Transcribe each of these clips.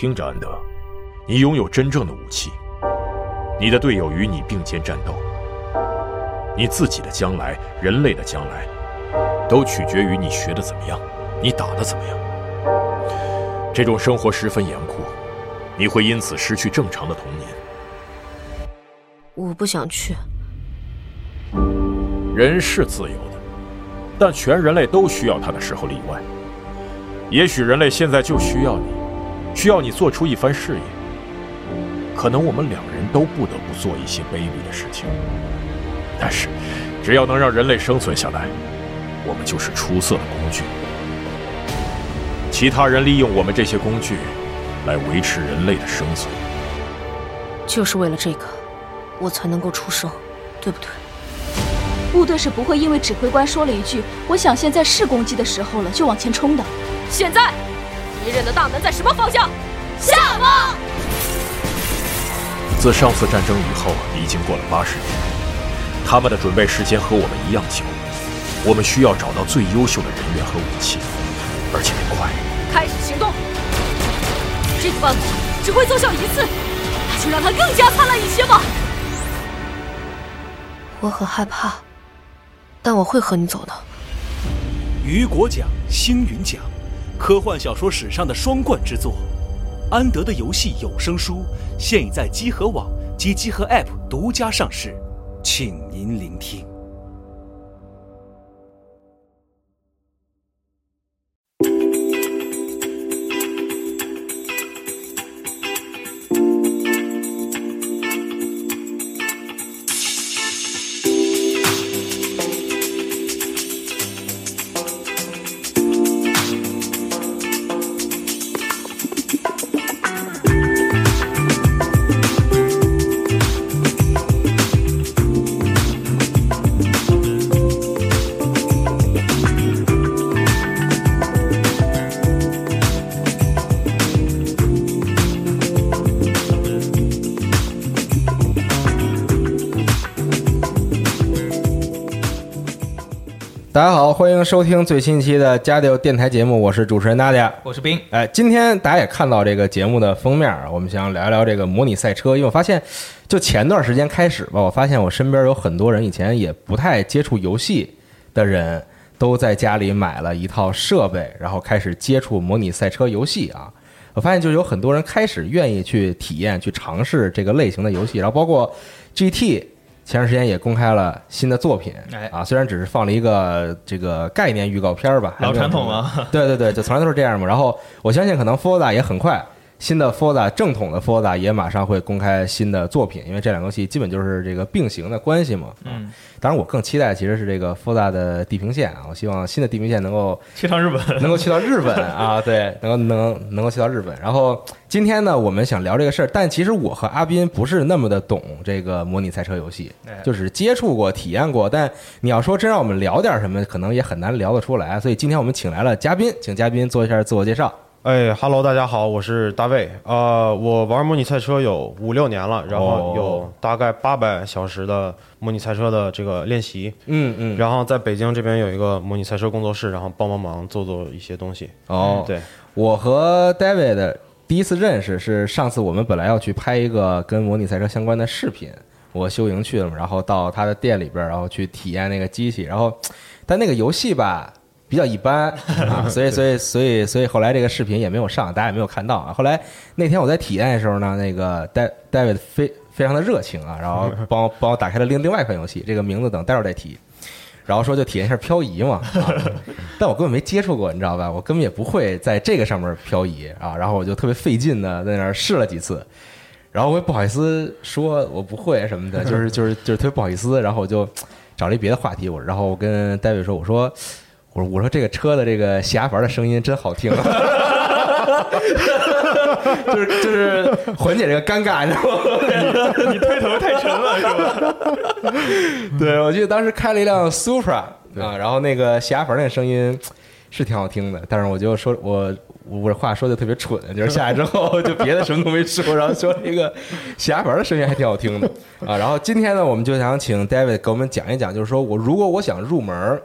听着，安德，你拥有真正的武器，你的队友与你并肩战斗，你自己的将来，人类的将来，都取决于你学的怎么样，你打的怎么样。这种生活十分严酷，你会因此失去正常的童年。我不想去。人是自由的，但全人类都需要他的时候例外。也许人类现在就需要你，需要你做出一番事业。可能我们两人都不得不做一些卑鄙的事情，但是，只要能让人类生存下来，我们就是出色的工具。其他人利用我们这些工具，来维持人类的生存。就是为了这个，我才能够出生，对不对？部队是不会因为指挥官说了一句“我想现在是攻击的时候了”就往前冲的。现在，敌人的大门在什么方向？下方。自上次战争以后，已经过了八十年，他们的准备时间和我们一样久。我们需要找到最优秀的人员和武器，而且得快。开始行动。这个办法只会奏效一次，那就让它更加灿烂一些吧。我很害怕，但我会和你走的。雨果奖、星云奖。科幻小说史上的双冠之作，《安德的游戏》有声书现已在积禾网及积禾 App 独家上市，请您聆听。好，欢迎收听最新一期的加六电台节目，我是主持人大家，我是冰。哎，今天大家也看到这个节目的封面，我们想聊一聊这个模拟赛车，因为我发现，就前段时间开始吧，我发现我身边有很多人以前也不太接触游戏的人，都在家里买了一套设备，然后开始接触模拟赛车游戏啊。我发现就有很多人开始愿意去体验、去尝试这个类型的游戏，然后包括 GT。前段时间也公开了新的作品，哎啊，虽然只是放了一个这个概念预告片儿吧，老传统了，对对对，就从来都是这样嘛。然后我相信可能 Forza 也很快，新的 Forza 正统的 Forza 也马上会公开新的作品，因为这两个游戏基本就是这个并行的关系嘛。嗯，当然我更期待其实是这个 Forza 的地平线啊，我希望新的地平线能够去趟日本，能够去到日本啊，对，能够能能够去到日本。然后今天呢，我们想聊这个事儿，但其实我和阿斌不是那么的懂这个模拟赛车游戏，哎就是接触过、体验过。但你要说真让我们聊点什么，可能也很难聊得出来。所以今天我们请来了嘉宾，请嘉宾做一下自我介绍。哎哈喽，大家好，我是大卫。呃，我玩模拟赛车有五六年了，然后有大概八百小时的模拟赛车的这个练习。嗯嗯，然后在北京这边有一个模拟赛车工作室，然后帮帮忙做做一些东西。哦，对，我和 David 第一次认识是上次我们本来要去拍一个跟模拟赛车相关的视频，我修营去了嘛，然后到他的店里边，然后去体验那个机器，然后但那个游戏吧比较一般 啊，所以所以所以所以后来这个视频也没有上，大家也没有看到啊。后来那天我在体验的时候呢，那个 Da- David 非非常的热情啊，然后 帮我帮我打开了另另外一款游戏，这个名字等待会儿再提。然后说就体验一下漂移嘛，啊、但我根本没接触过，你知道吧？我根本也不会在这个上面漂移啊。然后我就特别费劲的在那儿试了几次，然后我也不好意思说我不会什么的，就是就是就是特别不好意思。然后我就找了一别的话题，我然后我跟戴维说，我说我说我说这个车的这个下阀的声音真好听。就是就是缓解这个尴尬，你知道吗？你推头太沉了是吧？对，我记得当时开了一辆 Supra 啊，然后那个下阀那个声音是挺好听的，但是我就说我我话说的特别蠢，就是下来之后就别的什么都没说，然后说一个下阀的声音还挺好听的啊。然后今天呢，我们就想请 David 给我们讲一讲，就是说我如果我想入门儿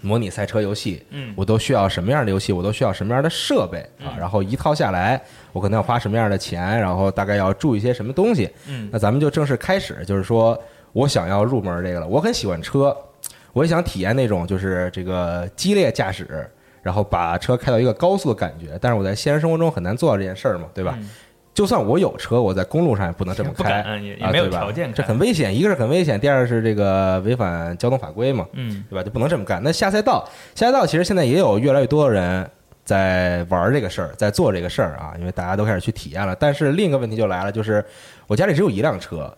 模拟赛车游戏，嗯我都需要什么样的游戏，我都需要什么样的设备啊，然后一套下来，我可能要花什么样的钱，然后大概要注意些什么东西。嗯那咱们就正式开始，就是说我想要入门这个了。我很喜欢车，我也想体验那种就是这个激烈驾驶，然后把车开到一个高速的感觉。但是我在现实生活中很难做到这件事儿嘛，对吧？嗯就算我有车，我在公路上也不能这么开，敢也没有条件开这很危险。一个是很危险，第二个是这个违反交通法规嘛，嗯对吧？就不能这么干。那下赛道，下赛道其实现在也有越来越多的人在玩这个事儿，在做这个事儿啊，因为大家都开始去体验了。但是另一个问题就来了，就是我家里只有一辆车，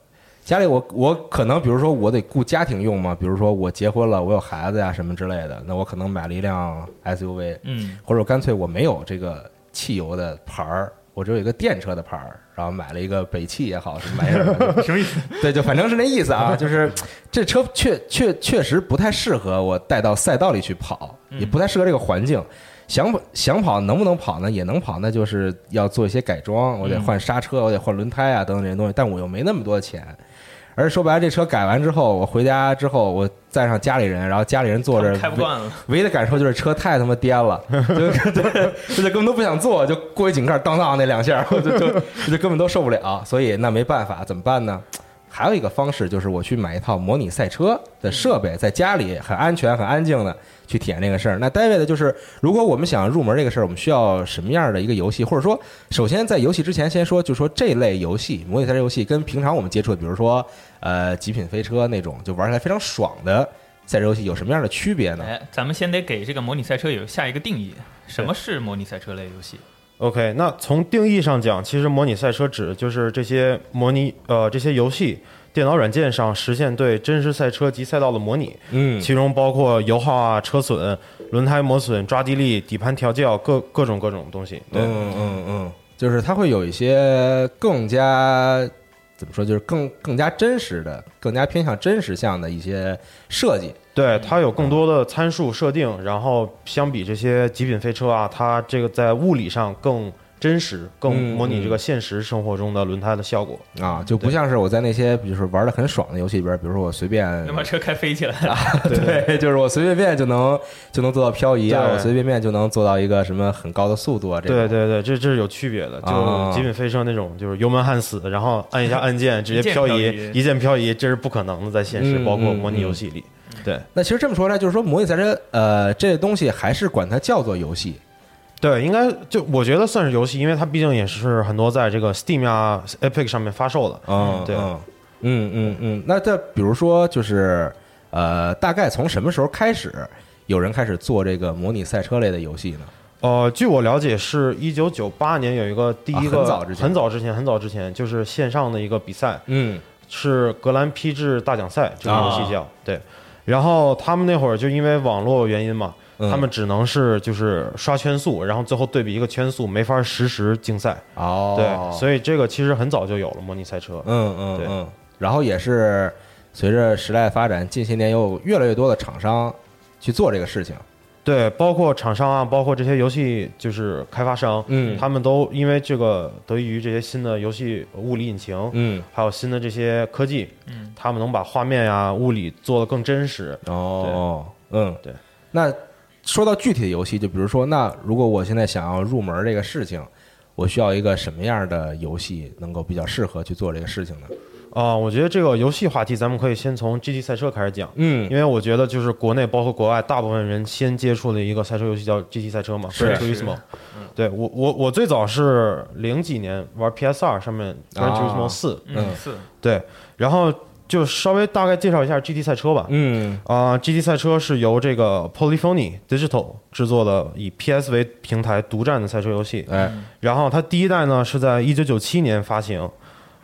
家里我我可能比如说我得顾家庭用嘛，比如说我结婚了，我有孩子呀什么之类的，那我可能买了一辆 SUV，嗯或者干脆我没有这个汽油的牌儿，我只有一个电车的牌儿，然后买了一个北汽也好，什么玩意儿的，什么意思？对，就反正是那意思啊，就是这车确确确实不太适合我带到赛道里去跑，也不太适合这个环境。想跑想跑能不能跑呢？也能跑，那就是要做一些改装，我得换刹车，我得换轮胎啊等等这些东西，但我又没那么多钱。而说白了，这车改完之后，我回家之后，我载上家里人，然后家里人坐着，开不惯了。唯一的感受就是车太他妈颠了，就对，这就根本都不想坐，就过一井盖当当那两下，我就就就根本都受不了，所以那没办法，怎么办呢？还有一个方式就是我去买一套模拟赛车的设备，在家里很安全、很安静的去体验这个事儿。那 David 就是，如果我们想入门这个事儿，我们需要什么样的一个游戏？或者说，首先在游戏之前，先说，就说这类游戏，模拟赛车游戏跟平常我们接触的，比如说呃极品飞车那种，就玩起来非常爽的赛车游戏有什么样的区别呢？哎，咱们先得给这个模拟赛车有下一个定义，什么是模拟赛车类游戏？OK，那从定义上讲，其实模拟赛车指的就是这些模拟呃这些游戏电脑软件上实现对真实赛车及赛道的模拟，嗯其中包括油耗啊、车损、轮胎磨损、抓地力、底盘调教各各种各种东西。对，嗯嗯嗯，就是它会有一些更加怎么说，就是更更加真实的、更加偏向真实向的一些设计。对，它有更多的参数设定，然后相比这些极品飞车啊，它这个在物理上更真实，更嗯模拟这个现实生活中的轮胎的效果。啊，就不像是我在那些，比如说玩的很爽的游戏里边，比如说我随便，能把车开飞起来。对，就是我随随便便就能就能做到漂移啊，对我随随便便就能做到一个什么很高的速度啊，这种对对对，这这是有区别的。啊就极品飞车那种，就是油门焊死，然后按一下按键直接漂移，一键漂移，这是不可能的，在现实，嗯包括嗯模拟游戏里。对那其实这么说来，就是说模拟赛车，呃，这东西还是管它叫做游戏。对，应该就我觉得算是游戏，因为它毕竟也是很多在这个 Steam 啊、Epic 上面发售的。对嗯对嗯嗯嗯。那这比如说，就是呃，大概从什么时候开始，有人开始做这个模拟赛车类的游戏呢？呃，据我了解，是一九九八年有一个第一个、啊很早之前很早之前很早之前就是线上的一个比赛，嗯是格兰披治大奖赛这个游戏啊叫、对。然后他们那会儿就因为网络原因嘛，嗯他们只能是就是刷圈速，然后最后对比一个圈速，没法实时竞赛。哦，对，所以这个其实很早就有了模拟赛车。嗯嗯对嗯，然后也是随着时代发展，近些年有越来越多的厂商去做这个事情。对，包括厂商啊，包括这些游戏就是开发商，嗯他们都因为这个得益于这些新的游戏物理引擎，嗯还有新的这些科技，嗯，他们能把画面呀、物理做得更真实。哦，嗯对。那说到具体的游戏，就比如说，那如果我现在想要入门这个事情，我需要一个什么样的游戏能够比较适合去做这个事情呢？啊、我觉得这个游戏话题，咱们可以先从 GT 赛车开始讲。嗯因为我觉得就是国内包括国外大部分人先接触的一个赛车游戏叫 GT 赛车嘛是 Gran Turismo。对我我我最早是零几年玩 PS 二上面 Gran 啊 Turismo 四、嗯四对，然后就稍微大概介绍一下 GT 赛车吧。嗯啊、g t 赛车是由这个 Polyphony Digital 制作的，以 PS 为平台独占的赛车游戏。哎然后它第一代呢是在一九九七年发行，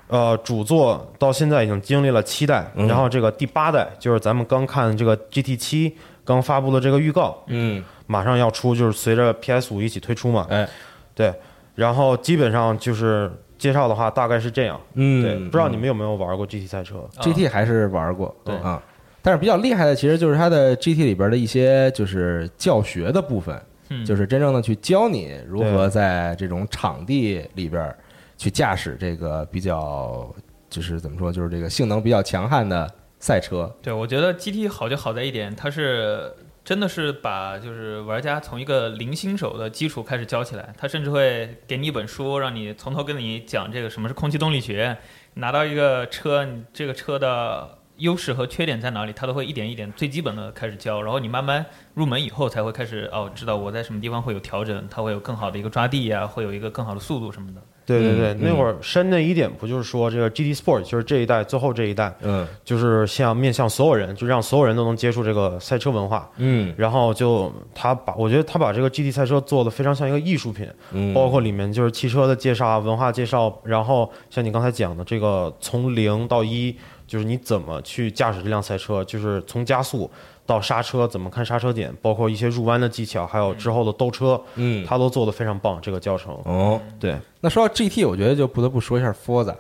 呃，主作到现在已经经历了七代，嗯。然后这个第八代就是咱们刚看这个 GT 七刚发布的这个预告，嗯。马上要出，就是随着 PS 五一起推出嘛。哎。对，然后基本上就是介绍的话大概是这样。嗯，对，不知道你们有没有玩过 GT 赛车？GT 还是玩过，对。啊。但是比较厉害的，其实就是它的 GT 里边的一些就是教学的部分，嗯。就是真正的去教你如何在这种场地里边去驾驶这个比较，就是怎么说，就是这个性能比较强悍的赛车。对，我觉得 GT 好就好在一点，它是真的是把就是玩家从一个零新手的基础开始教起来，他甚至会给你一本书，让你从头跟你讲这个什么是空气动力学，拿到一个车，你这个车的优势和缺点在哪里，他都会一点一点最基本的开始教，然后你慢慢入门以后才会开始哦，知道我在什么地方会有调整，它会有更好的一个抓地呀、会有一个更好的速度什么的。对对对，嗯那会儿深的一点不就是说这个 GT Sport 就是这一代最后这一代，嗯。就是像面向所有人，就让所有人都能接触这个赛车文化。嗯。然后就他把，我觉得他把这个 GT 赛车做的非常像一个艺术品，嗯，包括里面就是汽车的介绍啊、文化介绍，然后像你刚才讲的这个从零到一，就是你怎么去驾驶这辆赛车，就是从加速到刹车，怎么看刹车点，包括一些入弯的技巧，还有之后的兜车，嗯。他都做的非常棒。这个教程，哦，对，那说到 GT，我觉得就不得不说一下 Forza，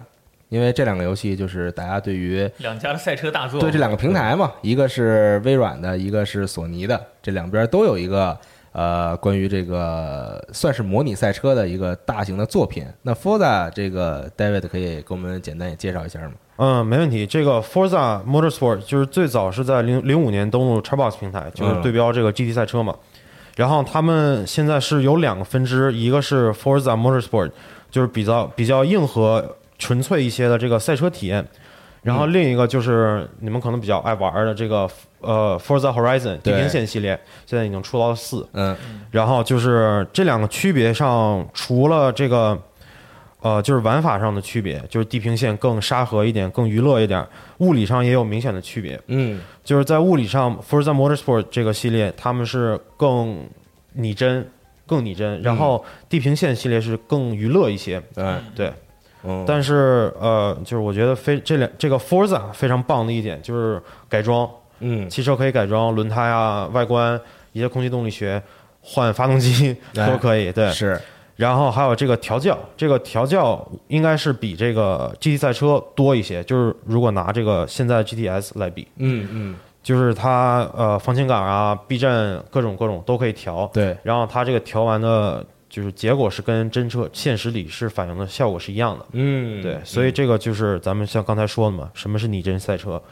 因为这两个游戏就是大家对于两家的赛车大作，对这两个平台嘛，一个是微软的，一个是索尼的，这两边都有一个呃关于这个算是模拟赛车的一个大型的作品。那 Forza 这个 David 可以给我们简单也介绍一下吗？嗯，没问题。这个 Forza Motorsport 就是最早是在零零五年登陆 Xbox 平台，就是对标这个 GT 赛车嘛。然后他们现在是有两个分支，一个是 Forza Motorsport，就是比较比较硬核、纯粹一些的这个赛车体验。然后另一个就是你们可能比较爱玩的这个呃 Forza Horizon 地平线系列，现在已经出到了四。嗯。然后就是这两个区别上，除了这个，呃，就是玩法上的区别，就是地平线更沙盒一点，更娱乐一点，物理上也有明显的区别。嗯。就是在物理上，Forza Motorsport 这个系列，他们是更拟真、更拟真，然后地平线系列是更娱乐一些。嗯对，嗯，但是呃，就是我觉得非这两这个 Forza 非常棒的一点就是改装，嗯汽车可以改装轮胎啊、外观、一些空气动力学、换发动机哎都可以。对，是然后还有这个调教，这个调教应该是比这个 GT 赛车多一些。就是如果拿这个现在 GTS 来比，嗯嗯就是它呃方向感啊、避震各种各种都可以调。对然后它这个调完的，就是结果是跟真车现实里是反映的效果是一样的。嗯对，所以这个就是咱们像刚才说的嘛，什么是拟真赛车？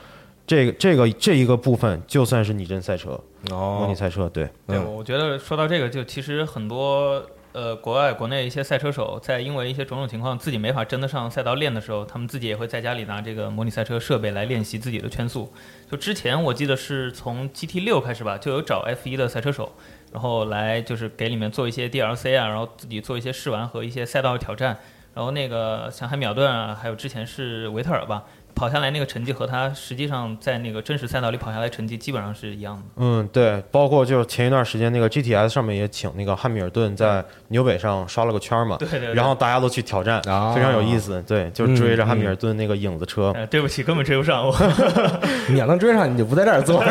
这个这个这一个部分就算是拟真赛车、模拟哦赛车，对，对，嗯我觉得说到这个，就其实很多呃国外、国内一些赛车手，在因为一些种种情况自己没法真的上赛道练的时候，他们自己也会在家里拿这个模拟赛车设备来练习自己的圈速。就之前我记得是从 GT 六开始吧，就有找 F 一的赛车手，然后来就是给里面做一些 DLC 啊，然后自己做一些试玩和一些赛道挑战。然后那个像汉密尔顿啊，还有之前是维特尔吧，跑下来那个成绩和他实际上在那个真实赛道里跑下来成绩基本上是一样的。嗯，对，包括就是前一段时间那个 GTS 上面也请那个汉密尔顿在纽北上刷了个圈嘛，对对对然后大家都去挑战，啊非常有意思，对，就追着嗯汉密尔顿那个影子车，呃，对不起，根本追不上我。你要能追上，你就不在这儿坐。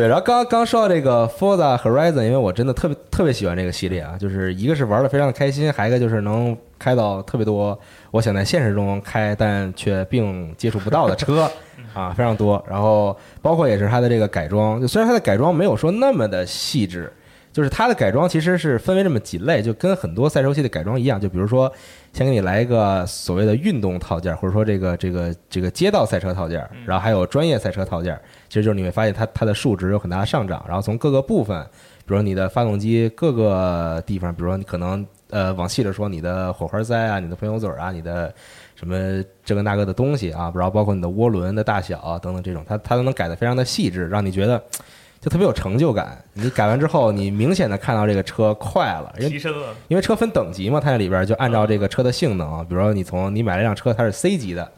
对，然后刚刚说到这个 Forza Horizon，因为我真的特别特别喜欢这个系列啊，就是一个是玩的非常的开心，还有一个就是能开到特别多我想在现实中开但却并接触不到的车 啊，非常多。然后包括也是它的这个改装，就虽然它的改装没有说那么的细致，就是它的改装其实是分为这么几类，就跟很多赛车游戏的改装一样，就比如说先给你来一个所谓的运动套件，或者说这个这个这个街道赛车套件，然后还有专业赛车套件，其实就是你会发现它它的数值有很大的上涨，然后从各个部分，比如说你的发动机各个地方，比如说你可能呃往细了说你的火花塞啊、你的喷油嘴啊、你的什么这个那个的东西啊，然后包括你的涡轮的大小啊等等这种，它它都能改得非常的细致，让你觉得。就特别有成就感，你改完之后，你明显的看到这个车快了，因为提升了，因为车分等级嘛，它那里边就按照这个车的性能，比如说你从你买了一辆车，它是 C 级的，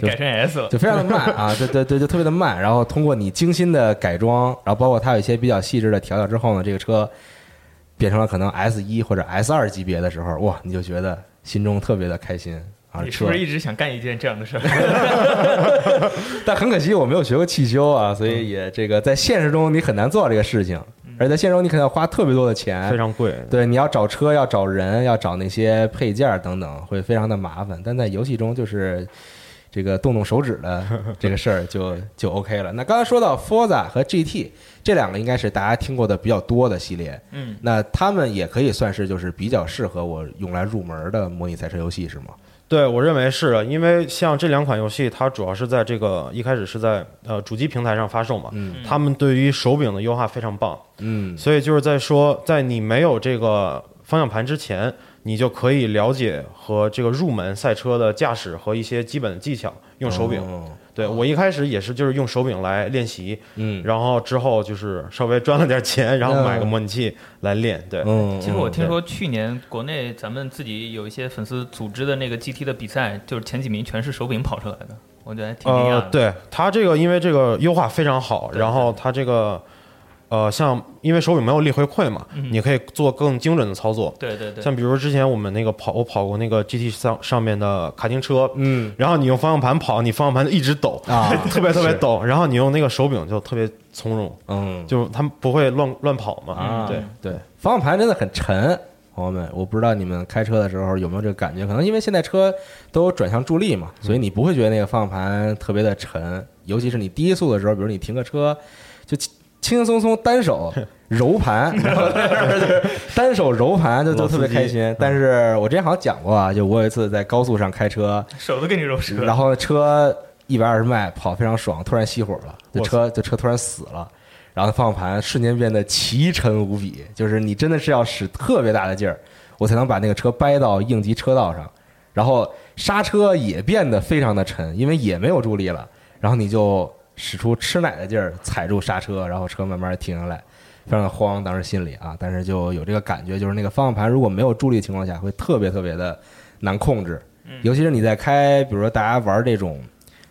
就改成 S 了。就非常的慢啊，对对对，就特别的慢。然后通过你精心的改装，然后包括它有一些比较细致的调教之后呢，这个车变成了可能 S 一或者 S 二级别的时候，哇，你就觉得心中特别的开心啊。你是不是一直想干一件这样的事儿？但很可惜我没有学过汽修啊，所以也这个在现实中你很难做到这个事情，而且在现实中你可能要花特别多的钱，非常贵，对，你要找车，要找人，要找那些配件等等，会非常的麻烦。但在游戏中，就是这个动动手指的 这个事儿就就 OK 了。那刚才说到 Forza 和 GT 这两个，应该是大家听过的比较多的系列。嗯，那他们也可以算是就是比较适合我用来入门的模拟赛车游戏，是吗？对我认为是的，因为像这两款游戏，它主要是在这个一开始是在呃主机平台上发售嘛，嗯他们对于手柄的优化非常棒，嗯所以就是在说，在你没有这个方向盘之前，你就可以了解和这个入门赛车的驾驶和一些基本的技巧，用手柄。哦对我一开始也是就是用手柄来练习，嗯然后之后就是稍微赚了点钱，然后买个模拟器来练。对，嗯，其实我听说去年国内咱们自己有一些粉丝组织的那个 GT 的比赛，就是前几名全是手柄跑出来的，我觉得还挺惊讶的。，呃对它这个因为这个优化非常好，然后它这个呃像因为手柄没有力回馈嘛，嗯。你可以做更精准的操作。对对对，像比如之前我们那个跑，我跑过那个 GT 上上面的卡丁车，嗯。然后你用方向盘跑，你方向盘一直抖，啊。特别特别抖，然后你用那个手柄就特别从容，嗯。就它不会乱乱跑嘛。啊。对，对，方向盘真的很沉。朋友们，我不知道你们开车的时候有没有这个感觉，可能因为现在车都有转向助力嘛，所以你不会觉得那个方向盘特别的沉，尤其是你低速的时候，比如你停个车，就轻轻轻松松单手 揉盘，然后就是单手揉盘就就特别开心。但是我之前好像讲过啊，就我有一次在高速上开车，手都给你揉折了。然后车一百二十迈跑非常爽，突然熄火了，这车这车突然死了，然后方向盘瞬间变得奇沉无比，就是你真的是要使特别大的劲儿，我才能把那个车掰到应急车道上，然后刹车也变得非常的沉，因为也没有助力了，然后你就使出吃奶的劲儿踩住刹车，然后车慢慢停下来。非常的慌，当时心里啊，但是就有这个感觉，就是那个方向盘如果没有助力的情况下，会特别特别的难控制，尤其是你在开，比如说大家玩这种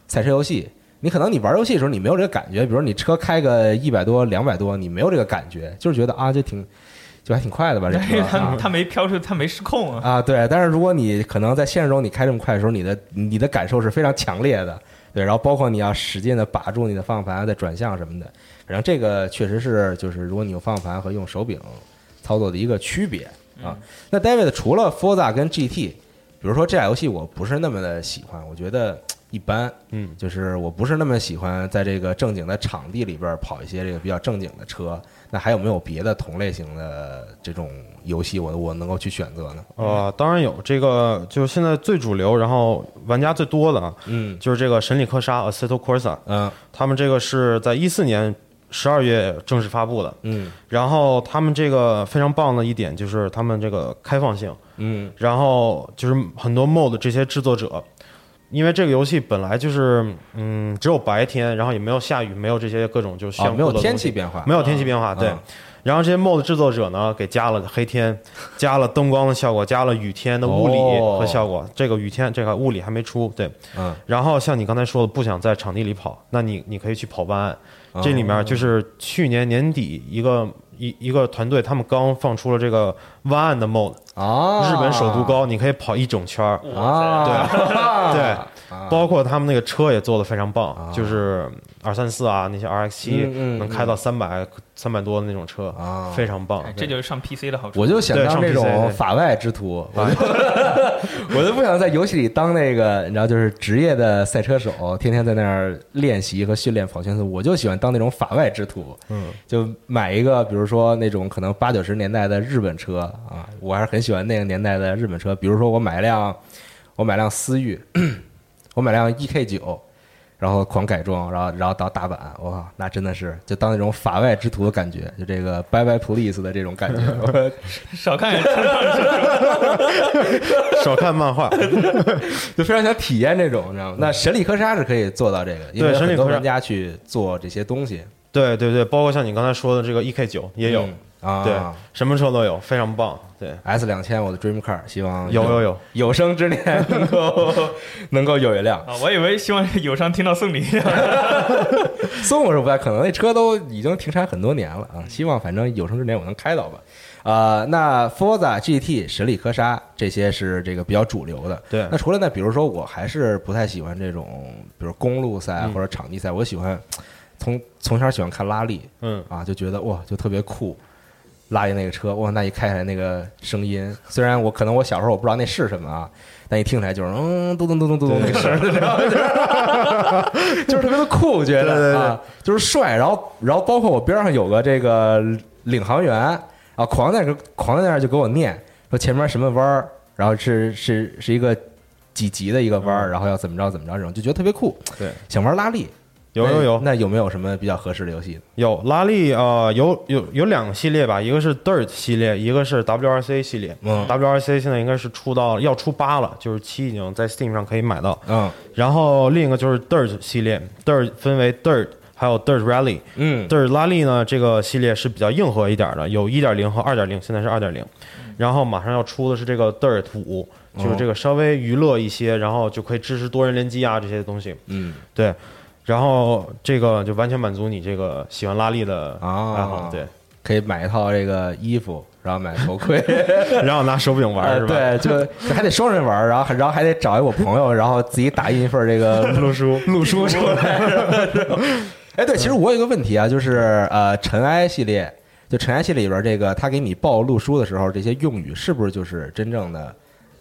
赛车游戏，你可能你玩游戏的时候你没有这个感觉，比如你车开个一百多、两百多，你没有这个感觉，就是觉得啊，这挺就还挺快的吧，这车他啊他没飘出，他没失控啊。啊，对。但是如果你可能在现实中你开这么快的时候，你的你的感受是非常强烈的，对。然后包括你要使劲的把住你的方向盘再转向什么的，反正这个确实是就是如果你用方向盘和用手柄操作的一个区别啊。那 David 除了 Forza 跟 GT，比如说这俩游戏我不是那么的喜欢，我觉得一般。嗯，就是我不是那么喜欢在这个正经的场地里边跑一些这个比较正经的车。那还有没有别的同类型的这种游戏我我能够去选择呢？呃，当然有这个，就是现在最主流，然后玩家最多的啊，嗯就是这个《神里克沙》（Assetto Corsa），嗯他们这个是在一四年十二月正式发布的。嗯然后他们这个非常棒的一点就是他们这个开放性，嗯然后就是很多 mod 这些制作者，因为这个游戏本来就是嗯只有白天，然后也没有下雨，没有这些各种就是啊，相没有天气变化，没有天气变化，对啊。然后这些 mod 制作者呢，给加了黑天，加了灯光的效果，加了雨天的物理哦和效果。这个雨天这个物理还没出，对。嗯然后像你刚才说的，不想在场地里跑，那你你可以去跑湾岸。哦这里面就是去年年底一个一一个团队，他们刚放出了这个湾岸的 mod，啊，日本首都高，你可以跑一整圈儿。啊，对对啊。包括他们那个车也做的非常棒，啊。就是二三四啊那些 RX 七嗯嗯能开到三百三百多的那种车啊，非常棒。哎。这就是上 PC 的好处。我就想当这种法外之徒，我就 我就不想在游戏里当那个，你知道，就是职业的赛车手，天天在那儿练习和训练跑圈速，我就喜欢当那种法外之徒。嗯，就买一个，比如说那种可能八九十年代的日本车啊，我还是很喜欢那个年代的日本车。比如说我买一辆，我买辆思域，我买辆 EK 九，然后狂改装，然后然后到大阪，哇，那真的是就当那种法外之徒的感觉，就这个 Bye Bye Police 的这种感觉。我少看点 少看漫画，就非常想体验这种，你知道吗？那神力科莎是可以做到这个，因为神力科莎很多玩家去做这些东西对对对，包括像你刚才说的这个 EK 九也有，嗯啊，对，什么车都有，非常棒。对，S 两千我的 Dream Car，希望有有有，有生之年能够能够有一辆。啊！我以为希望友商听到送礼。送我是不太可能，那车都已经停产很多年了啊！希望反正有生之年我能开到吧。呃，那 Forza GT、神力科莎这些是这个比较主流的。对那除了那，比如说我还是不太喜欢这种，比如公路赛嗯或者场地赛，我喜欢从从小喜欢看拉力嗯，啊，就觉得哇，就特别酷。拉力那个车，哇，那一开起来那个声音，虽然我可能我小时候我不知道那是什么啊，但一听起来就是嗯，咚咚咚咚咚咚那个声儿，你知道吗？就是特别的酷，我觉得啊，就是帅。然后，然后包括我边上有个这个领航员啊，狂在那狂在那儿就给我念说前面什么弯儿，然后是是是一个几级的一个弯儿，然后要怎么着怎么着这种，就觉得特别酷。对，想玩拉力，有有有那有没有什么比较合适的游戏？有拉力呃有有有两个系列吧，一个是 Dirt 系列，一个是 WRC 系列。嗯 WRC 现在应该是出到要出八了，就是七已经在 Steam 上可以买到。嗯然后另一个就是 Dirt 系列，Dirt 分为 Dirt 还有 Dirt Rally。嗯 Dirt 拉力呢，这个系列是比较硬核一点的，有1.0和二点零现在是二点零。然后马上要出的是这个 Dirt 五，就是这个稍微娱乐一些，然后就可以支持多人联机啊这些东西。嗯对，然后这个就完全满足你这个喜欢拉力的爱好。啊，对，，可以买一套这个衣服，然后买头盔。然后拿手柄玩是吧？呃对，就就还得双人玩，然后然后还得找一我朋友，然后自己打印一份这个 路书路书出来。哎，对，其实我有一个问题啊，就是呃，尘埃系列，就尘埃系列里边这个，他给你报路书的时候，这些用语是不是就是真正的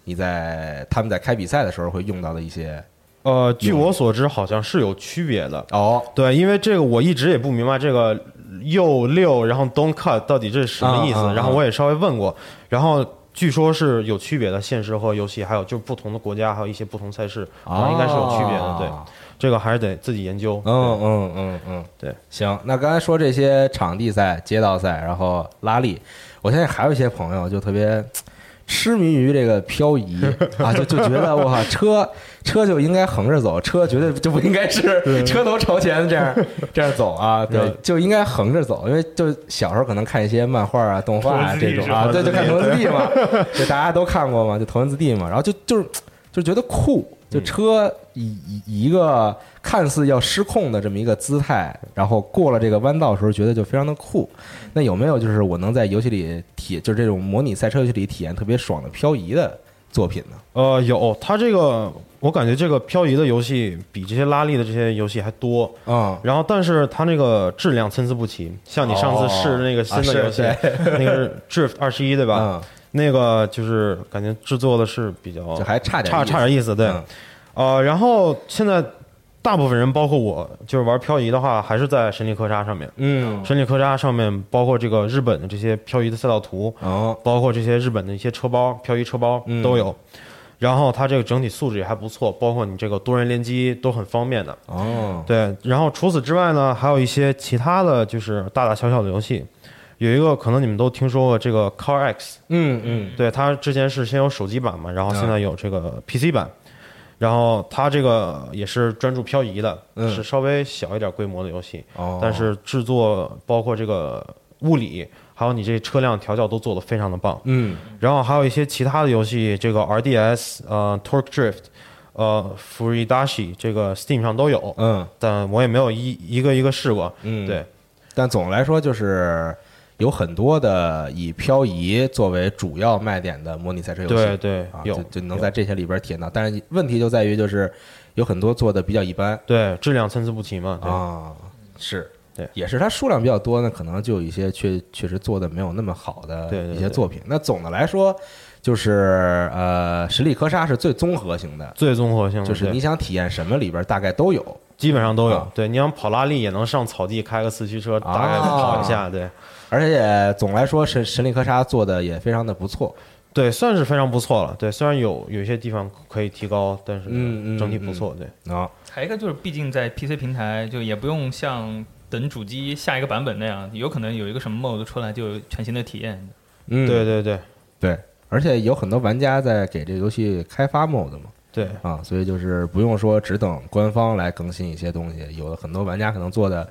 你在他们在开比赛的时候会用到的一些？呃，据我所知，好像是有区别的。哦，对，因为这个我一直也不明白这个右六，然后 don't cut 到底这是什么意思。啊啊啊然后我也稍微问过，然后据说是有区别的，现实和游戏，还有就是不同的国家，还有一些不同赛事，好像应该是有区别的。对，啊这个还是得自己研究。嗯嗯嗯嗯，对，行。那刚才说这些场地赛、街道赛，然后拉力，我现在还有一些朋友就特别痴迷于这个漂移 啊，就就觉得我靠，车车就应该横着走，车绝对 就不应该是车头朝前这样这样走啊，对对，就应该横着走，因为就小时候可能看一些漫画啊、动画啊这种啊，对，就看头文字 D 嘛，就大家都看过嘛，就头文字 D 嘛，然后就就是就觉得酷，就车以以以一个看似要失控的这么一个姿态，然后过了这个弯道的时候，觉得就非常的酷。那有没有就是我能在游戏里体，就是这种模拟赛车游戏里体验特别爽的漂移的作品呢？呃，有它这个，我感觉这个漂移的游戏比这些拉力的这些游戏还多。嗯，然后，但是它那个质量参差不齐。像你上次试的那个新的游戏，那个是 Drift 二十一，对吧？嗯，那个就是感觉制作的是比较就还差点差差点意思，对。嗯呃，然后现在大部分人，包括我，就是玩漂移的话，还是在神力科莎上面。嗯，神力科莎上面包括这个日本的这些漂移的赛道图，哦，包括这些日本的一些车包、漂移车包嗯都有。然后它这个整体素质也还不错，包括你这个多人联机都很方便的。哦，对，然后除此之外呢，还有一些其他的就是大大小小的游戏。有一个可能你们都听说过这个 Car X，嗯嗯，对，它之前是先有手机版嘛，然后现在有这个 PC 版，然后它这个也是专注漂移的，嗯。是稍微小一点规模的游戏，哦，但是制作包括这个物理，还有你这车辆调教都做得非常的棒。嗯。然后还有一些其他的游戏，这个 RDS、呃 Torque Drift、呃 Furidashi 这个 Steam 上都有，嗯。但我也没有一一个一个试过。嗯，对，但总的来说，就是有很多的以漂移作为主要卖点的模拟赛车游戏，对对啊，有就就能在这些里边体验到。但是问题就在于，就是有很多做的比较一般对质量参差不齐嘛。对，啊，是。对也是它数量比较多呢，可能就有一些确确实做的没有那么好的一些作品。那总的来说，就是呃，实力科莎是最综合型的，最综合性的就是你想体验什么里边大概都有。基本上都有。啊对，你想跑拉力也能上草地开个四驱车，啊大概跑一下。对而且总来说，神神力科莎做的也非常的不错。对，算是非常不错了。对，虽然有有一些地方可以提高，但是整体不错。对，啊，还有一个就是，毕竟在 PC 平台，就也不用像等主机下一个版本那样，有可能有一个什么 mode 出来就有全新的体验。嗯，对对对对，而且有很多玩家在给这个游戏开发 mod 嘛，对，啊，所以就是不用说只等官方来更新一些东西，有的很多玩家可能做的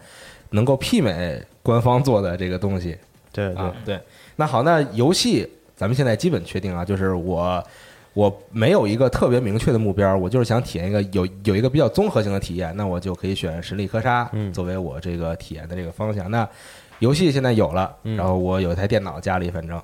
能够媲美官方做的这个东西对对啊。对，那好，那游戏咱们现在基本确定啊，就是我。我没有一个特别明确的目标，我就是想体验一个有有一个比较综合性的体验，那我就可以选实力科莎嗯作为我这个体验的这个方向。那游戏现在有了，嗯然后我有一台电脑家里，反正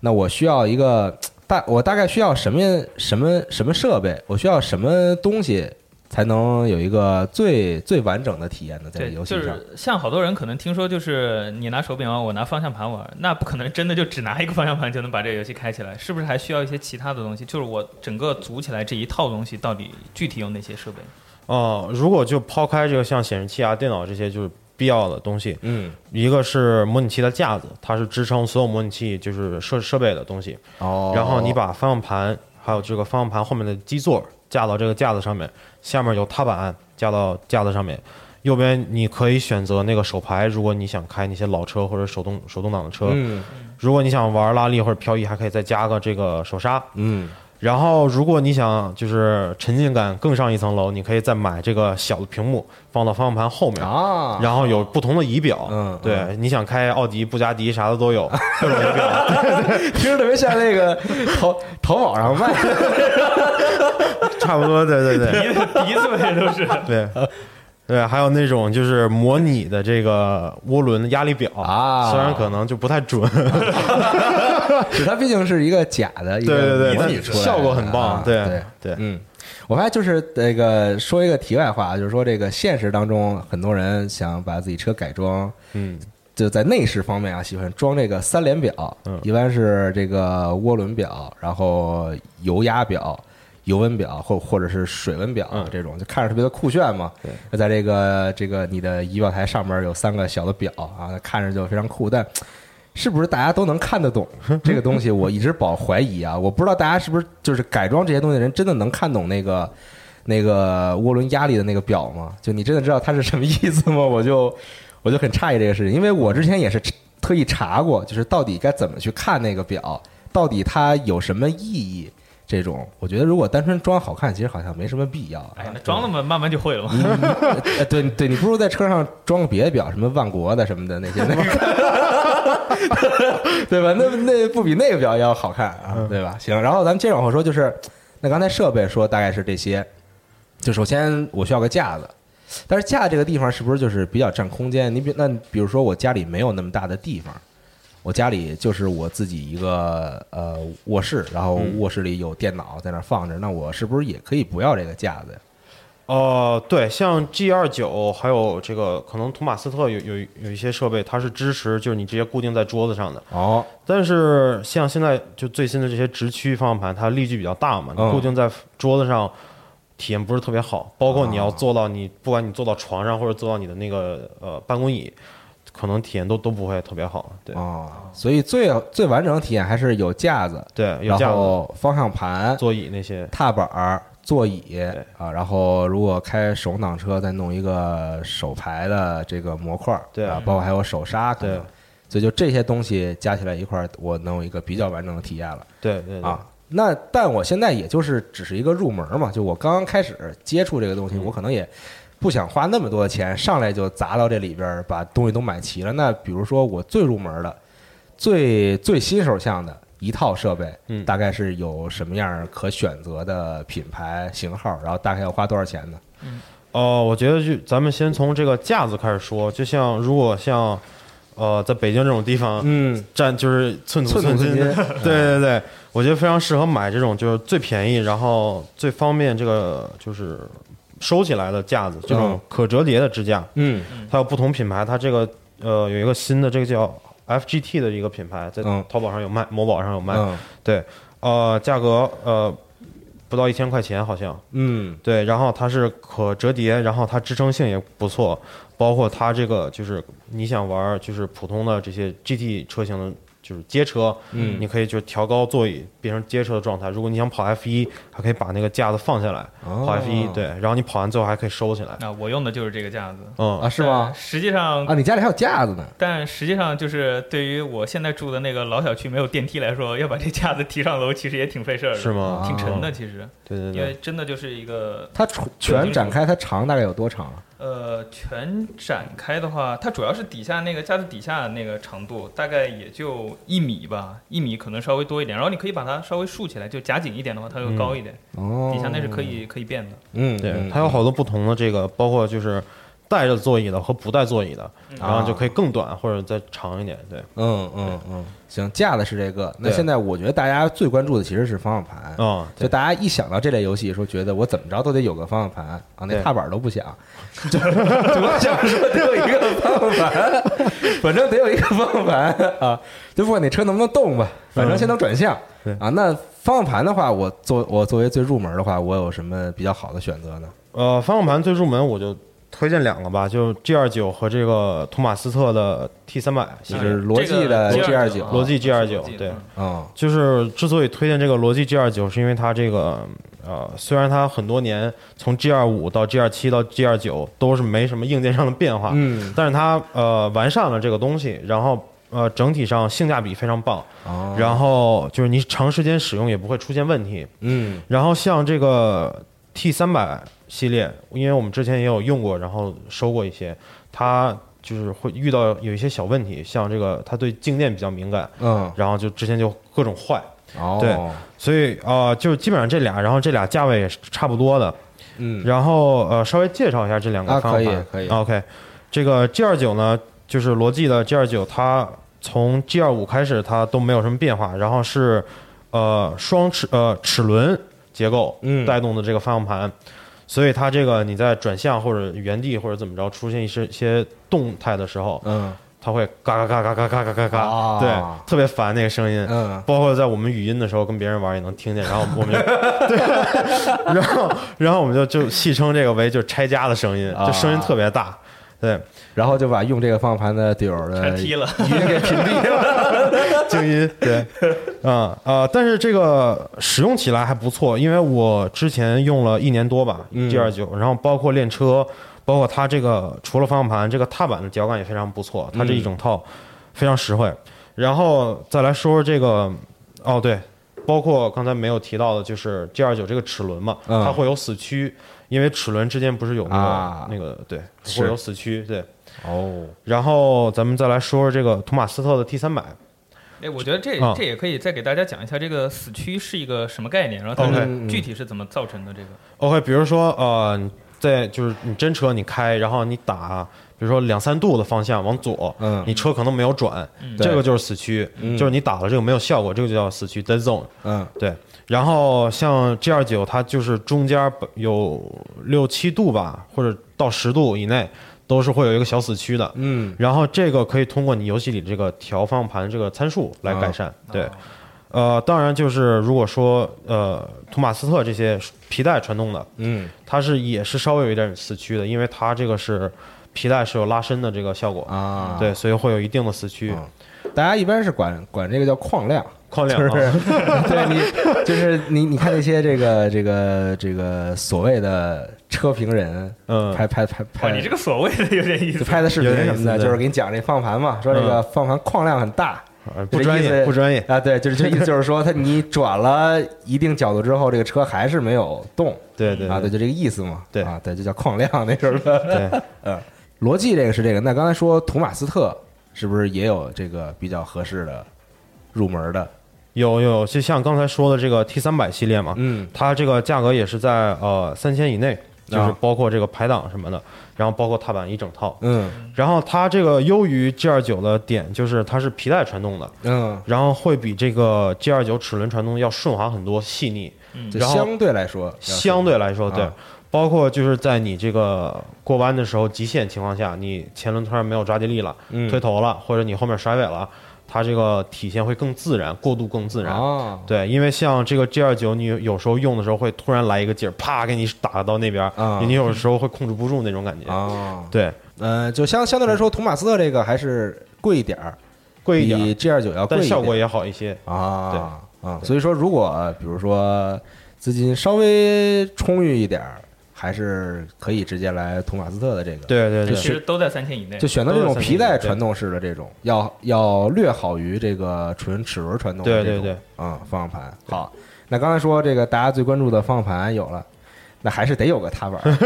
那我需要一个大，我大概需要什么什么什么设备，我需要什么东西才能有一个最最完整的体验的？在这，个游戏上，就是像好多人可能听说，就是你拿手柄玩，我拿方向盘玩，那不可能真的就只拿一个方向盘就能把这个游戏开起来，是不是还需要一些其他的东西？就是我整个组起来这一套东西，到底具体有哪些设备？哦、如果就抛开这个像显示器啊、电脑这些就是必要的东西，嗯，一个是模拟器的架子，它是支撑所有模拟器就是设设备的东西。哦，然后你把方向盘还有这个方向盘后面的基座架到这个架子上面，下面有踏板架到架子上面。右边你可以选择那个手排，如果你想开那些老车或者手动手动挡的车，嗯如果你想玩拉力或者漂移，还可以再加个这个手刹。嗯然后，如果你想就是沉浸感更上一层楼，你可以再买这个小的屏幕放到方向盘后面，啊，然后有不同的仪表。嗯对，你想开奥迪、布加迪啥的都有，各种仪表。听着特别像那个淘淘宝上卖的。差不多，对对对鼻 鼻子位都是。对对，还有那种就是模拟的这个涡轮压力表啊虽然可能就不太准，就它毕竟是一个假的一个对对对，但模拟出来的效果很棒啊，对对对，嗯，我发现就是那个说一个题外话，就是说这个现实当中，很多人想把自己车改装，嗯就在内饰方面啊，喜欢装这个三联表，嗯一般是这个涡轮表，然后油压表。油温表或或者是水温表、嗯这种，就看着特别的酷炫嘛。对，在这个这个你的仪表台上面有三个小的表啊，看着就非常酷。但是不是大家都能看得懂 这个东西？我一直保怀疑啊，我不知道大家是不是就是改装这些东西的人真的能看懂那个那个涡轮压力的那个表吗？就你真的知道它是什么意思吗？我就我就很诧异这个事情，因为我之前也是特意查过，就是到底该怎么去看那个表，到底它有什么意义。这种，我觉得如果单纯装好看，其实好像没什么必要。哎，那装了嘛，慢慢就会了嘛。你你呃对对，你不如在车上装个别的表，什么万国的什么的那些，那个，对吧？那那不比那个表要好看啊，对吧？行，然后咱们接着往后说，就是那刚才设备说大概是这些，就首先我需要个架子，但是架这个地方是不是就是比较占空间？你比那比如说我家里没有那么大的地方。我家里就是我自己一个呃卧室，然后卧室里有电脑在那儿放着，那我是不是也可以不要这个架子呀？哦，对，像 G 二九还有这个可能图马斯特有有有一些设备，它是支持就是你直接固定在桌子上的。哦，但是像现在就最新的这些直驱方向盘，它力矩比较大嘛，嗯你固定在桌子上体验不是特别好。包括你要坐到你不管你坐到床上或者坐到你的那个呃办公椅，可能体验都都不会特别好。对哦，所以最最完整的体验还是有架子，对，架子、后方向盘、座椅那些。踏板儿、座椅啊，然后如果开手动挡车，再弄一个手排的这个模块儿，对。啊，包括还有手刹，对，所以就这些东西加起来一块儿，我能有一个比较完整的体验了。对对对。啊。那但我现在也就是只是一个入门嘛，就我刚刚开始接触这个东西，嗯。我可能也不想花那么多的钱，上来就砸到这里边儿，把东西都买齐了。那比如说我最入门的、最最新手向的一套设备，嗯。大概是有什么样可选择的品牌型号，然后大概要花多少钱呢？哦，我觉得就咱们先从这个架子开始说，就像如果像呃在北京这种地方，嗯，占就是寸土寸金，寸金。对。对对，我觉得非常适合买这种就是最便宜，然后最方便这个就是收起来的架子，这种嗯。可折叠的支架，嗯。它有不同品牌，它这个呃有一个新的这个叫 FGT 的一个品牌，在嗯。淘宝上有卖，某宝上有卖，嗯。对，呃，价格呃不到一千块钱好像，嗯。对，然后它是可折叠，然后它支撑性也不错，包括它这个就是你想玩就是普通的这些 GT 车型的，就是街车，嗯你可以就调高座椅变成街车的状态。如果你想跑 F 一，还可以把那个架子放下来哦跑 F 一，对，然后你跑完最后还可以收起来，啊，我用的就是这个架子。嗯啊，是吗？实际上啊，，你家里还有架子呢？但实际上就是对于我现在住的那个老小区没有电梯来说，要把这架子提上楼，其实也挺费事儿的，是吗？挺沉的，嗯其实，对对对因为，真的就是一个它全全展开，它长大概有多长啊？呃，全展开的话，它主要是底下那个架子底下那个长度，大概也就一米吧，一米可能稍微多一点。然后你可以把它稍微竖起来，就夹紧一点的话，它就高一点。哦，底下那是可以可以变的。嗯，对嗯，它有好多不同的这个，包括就是带着座椅的和不带座椅的，然后就可以更短或者再长一点，对，嗯嗯嗯，行，架子是这个。那现在我觉得大家最关注的其实是方向盘。嗯，就大家一想到这类游戏，说觉得我怎么着都得有个方向盘啊，那踏板都不想，就我想说得有一个方向盘，反正得有一个方向盘啊，就不管那车能不能动吧，反正先能转向。对。啊。那方向盘的话，我作我作为最入门的话，我有什么比较好的选择呢？呃，方向盘最入门我就推荐两个吧，就 G 二九和这个托马斯特的 T 三百。就是罗技的 G 二九，罗技 G 二九，对嗯，嗯就是之所以推荐这个罗技 G 二九，是因为它这个呃，虽然它很多年从 G 二五到 G 二七到 G 二九都是没什么硬件上的变化，嗯，但是它呃完善了这个东西，然后呃整体上性价比非常棒，哦然后就是你长时间使用也不会出现问题。嗯然后像这个 T 三百系列，因为我们之前也有用过，然后收过一些，它就是会遇到有一些小问题，像这个它对静电比较敏感，嗯，然后就之前就各种坏，哦，对所以啊、呃就基本上这俩，然后这俩价位也是差不多的。嗯，然后呃，稍微介绍一下这两个啊可以方法。可以。OK，这个 G 二九呢，就是罗技的 G 二九，它从 G 二五开始它都没有什么变化，然后是呃双齿呃齿轮结构嗯带动的这个方向盘。所以它这个你在转向或者原地或者怎么着出现一些一些动态的时候，嗯它会嘎嘎嘎嘎嘎嘎嘎嘎嘎，啊对，特别烦那个声音。嗯包括在我们语音的时候跟别人玩也能听见，然后我们就 对，然后然后我们就就戏称这个为就拆家的声音，啊就声音特别大，对，然后就把用这个方向盘的队友的全踢了。语音给屏蔽了。静音，对，啊啊，但是这个使用起来还不错，因为我之前用了一年多吧嗯，G 二九，然后包括练车，包括它这个除了方向盘，这个踏板的脚感也非常不错，它这一整套非常实惠。然后再来说说这个，哦对，包括刚才没有提到的，就是 G 二九这个齿轮嘛，嗯它会有死区，因为齿轮之间不是有那个、啊那个对，会有死区，对。哦，然后咱们再来说说这个图马斯特的 T 三百，哎，我觉得这啊。这也可以再给大家讲一下这个死区是一个什么概念，然后它是具体是怎么造成的这个。OK，比如说呃，在就是你真车你开，然后你打，比如说两三度的方向往左，嗯。你车可能没有转，嗯这个就是死区，嗯。就是你打了这个没有效果，这个就叫死区 dead zone。嗯。对，然后像 G 二九，它就是中间有六七度吧，或者到十度以内，都是会有一个小死区的。嗯然后这个可以通过你游戏里这个调方向盘这个参数来改善。对，呃，当然就是如果说呃图马斯特这些皮带传动的，嗯它是也是稍微有一点死区的，因为它这个是皮带是有拉伸的这个效果，啊，对，所以会有一定的死区。嗯大家一般是管管这个叫矿量，矿量就是啊，对你，就是你，你看那些这个这个这个所谓的车评人，嗯拍拍拍哇，拍，你这个所谓的有点意思。拍的视频什么的，就是给你讲这方向盘嘛，说这个方向盘矿量很大，呃不专业，不专业。啊，对，就是这意思，就是说他你转了一定角度之后，这个车还是没有动对对啊，对，就这个意思嘛，对啊，对，就叫矿量那时候的，对，嗯，逻辑这个是这个，那刚才说图马斯特是不是也有这个比较合适的入门的？有有，就像刚才说的这个 T 三百系列嘛，嗯。它这个价格也是在呃三千以内，就是啊包括这个排档什么的，然后包括踏板一整套。嗯。然后它这个优于 G 二九的点就是它是皮带传动的，嗯，然后会比这个 G 二九齿轮传动要顺滑很多，细腻。然后相对来说，相对来说，对。啊，包括就是在你这个过弯的时候，极限情况下，你前轮突然没有抓地力了，嗯。推头了，或者你后面甩尾了，它这个体现会更自然，过渡更自然。啊，对，因为像这个 G 二九，你有时候用的时候会突然来一个劲儿，啪给你打到那边，啊。你有时候会控制不住那种感觉。啊，对，呃，就相相对来说，图马斯特这个还是贵一点儿，贵一点，G 二九要贵一点，但效果也好一些。啊啊，所以说，如果比如说资金稍微充裕一点儿，还是可以直接来图马斯特的这个，对对对，其实都在三千以内就。选择这种皮带传动式的这种，要要略好于这个纯齿轮传动的这种对对对啊、方向盘。好，那刚才说这个大家最关注的方向盘有了。那还是得有个踏板儿，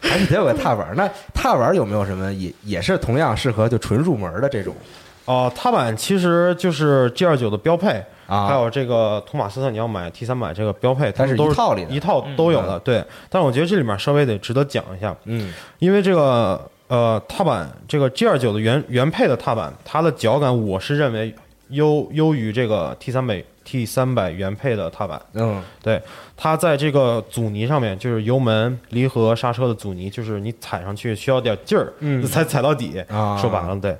还是得有个踏板。那踏板有没有什么也也是同样适合就纯入门的这种哦、踏板其实就是 G 二九的标配，啊？还有这个托马斯特，你要买 T 三百这个标配，它是都一套里的一套都有的。对，但是我觉得这里面稍微得值得讲一下，嗯因为这个呃踏板，这个 G 二九的原原配的踏板，它的脚感我是认为优优于这个 T 三百 T 三百原配的踏板。嗯对，它在这个阻尼上面，就是油门、离合、刹车的阻尼，就是你踩上去需要点劲儿，嗯才踩到底。啊，说白了，对，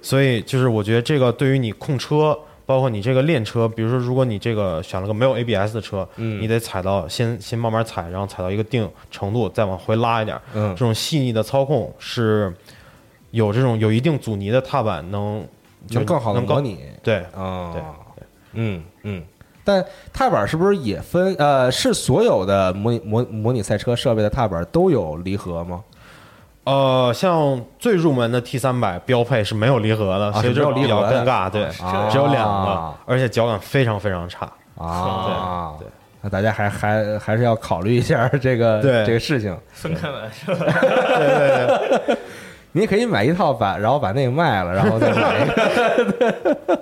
所以就是我觉得这个对于你控车，包括你这个练车，比如说如果你这个选了个没有 ABS 的车，嗯。你得踩到先先慢慢踩，然后踩到一个定程度，再往回拉一点，嗯。这种细腻的操控是有这种有一定阻尼的踏板能就能更好的模拟。对啊对，嗯嗯，但踏板是不是也分？呃，是所有的模拟模模拟赛车设备的踏板都有离合吗？呃，像最入门的 T 三百标配是没有离合的，啊所以这是没有离比较合尴尬。对，啊只有两个，而且脚感非常非常差。啊，对对那大家还还还是要考虑一下这个对这个事情。分开买是吧？对对对你可以买一套把，然后把那个卖了，然后再买一个。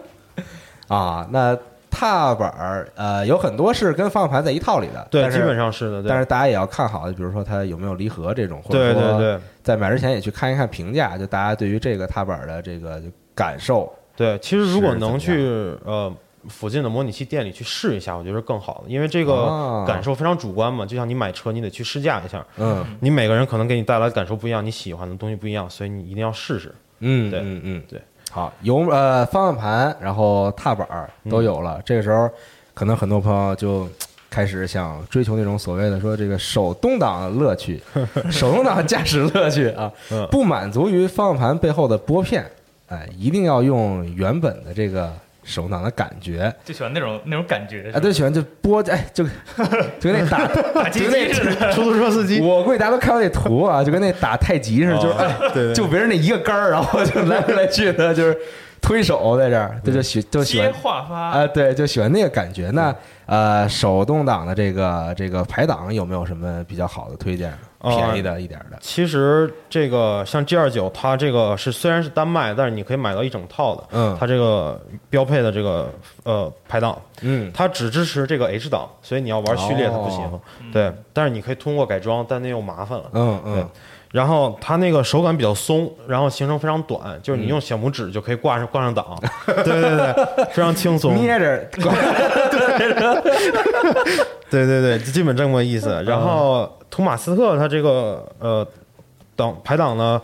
啊，那踏板儿呃有很多是跟方向盘在一套里的，对，基本上是的。对但是大家也要看好，比如说它有没有离合这种，或对者说对对在买之前也去看一看评价，就大家对于这个踏板的这个感受。对，其实如果能去呃附近的模拟器店里去试一下，我觉得是更好的，因为这啊个感受非常主观嘛。就像你买车，你得去试驾一下，嗯你每个人可能给你带来的感受不一样，你喜欢的东西不一样，所以你一定要试试。嗯，对嗯嗯，对。好，油呃方向盘，然后踏板儿都有了，这个时候可能很多朋友就。开始想追求那种所谓的说这个手动挡的乐趣，手动挡驾驶乐趣啊嗯，不满足于方向盘背后的拨片，哎，一定要用原本的这个手动挡的感觉，就喜欢那种那种感觉。啊，对，喜欢就拨，哎，就 就跟那打打鸡鸡似的。出租车司机，我估计大家都看过那图啊，就跟那打太极似的，就是哎，对对就围着那一个杆儿，然后就来来去的，就是推手在这儿，这就喜就喜欢话发啊，对，就喜欢那个感觉。那呃，手动挡的这个这个排档有没有什么比较好的推荐？哦便宜的一点的其实这个像 G 二九，它这个是虽然是单卖，但是你可以买到一整套的。嗯它这个标配的这个呃排档，嗯它只支持这个 H 档，所以你要玩序列它不行。哦对，但是你可以通过改装，但那又麻烦了。对嗯嗯，然后它那个手感比较松，然后行程非常短，就是嗯你用小拇指就可以挂上挂上档，对对对，非常轻松。捏着，对对对，基本这么个意思。然后图马斯特它这个呃档排档呢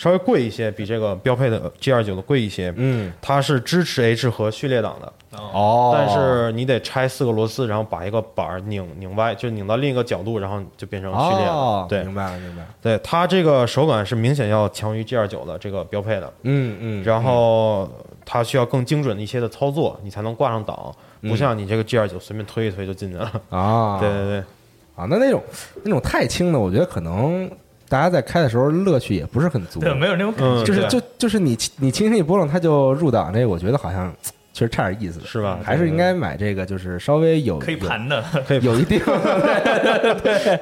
稍微贵一些，比这个标配的 G 二九的贵一些。嗯它是支持 H 和序列档的，哦，但是你得拆四个螺丝，然后把一个板儿拧拧歪，就拧到另一个角度，然后就变成序列了。哦，对明白了明白了，对，它这个手感是明显要强于 G 二九的这个标配的。嗯嗯，然后它需要更精准的一些的操作，你才能挂上档，不像你这个 G 二九随便推一推就进去了。啊，对对对，啊，那那种那种太轻的，我觉得可能大家在开的时候乐趣也不是很足。对，没有那种感觉。嗯，就是就就是你你轻轻一拨弄它就入档，这个我觉得好像确实差点意思，是吧？还是应该买这个，就是稍微有可以盘的，可以有有一定。对 对对，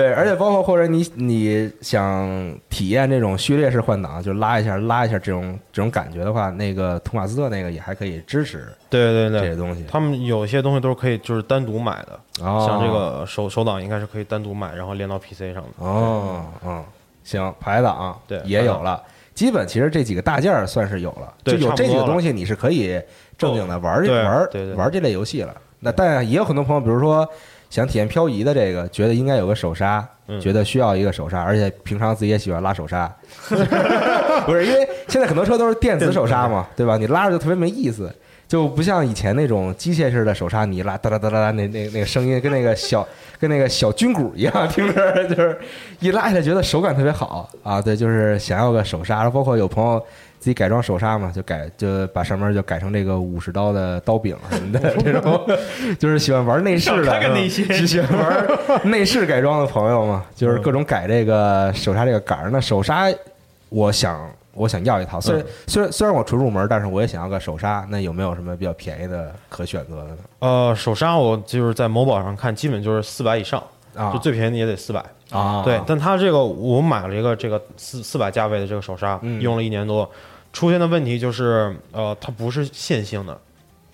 而且包括或者你你想体验这种序列式换挡，就拉一下拉一下这种这种感觉的话，那个图马斯特那个也还可以支持对对对这些东西。他们有些东西都是可以就是单独买的，哦像这个手手挡应该是可以单独买，然后连到 PC 上的。哦嗯，行，排档对也有了。基本其实这几个大件儿算是有了，就有这几个东西，你是可以正经的玩儿对玩玩儿这类游戏了。那但也有很多朋友，比如说想体验漂移的这个，觉得应该有个手刹，嗯觉得需要一个手刹，而且平常自己也喜欢拉手刹，不是因为现在很多车都是电子手刹嘛，对吧？你拉着就特别没意思。就不像以前那种机械式的手刹，你一拉哒哒哒哒哒，那那那个声音跟那个小跟那个小军鼓一样，听着就是一拉起来觉得手感特别好啊。对，就是想要个手刹，包括有朋友自己改装手刹嘛，就改就把上面就改成这个武士刀的刀柄什么的，这种就是喜欢玩内饰的，喜欢玩 内饰改装的朋友嘛，就是各种改这个手刹这个杆儿。那手刹，我想我想要一套，虽然虽然虽然我纯入门，但是我也想要个手刹。那有没有什么比较便宜的可选择的呢？呃，手刹我就是在某宝上看，基本就是四百以上，啊就最便宜的也得四百。啊，对，但它这个我买了一个这个四四百价位的这个手刹，嗯用了一年多，出现的问题就是呃，它不是线性的，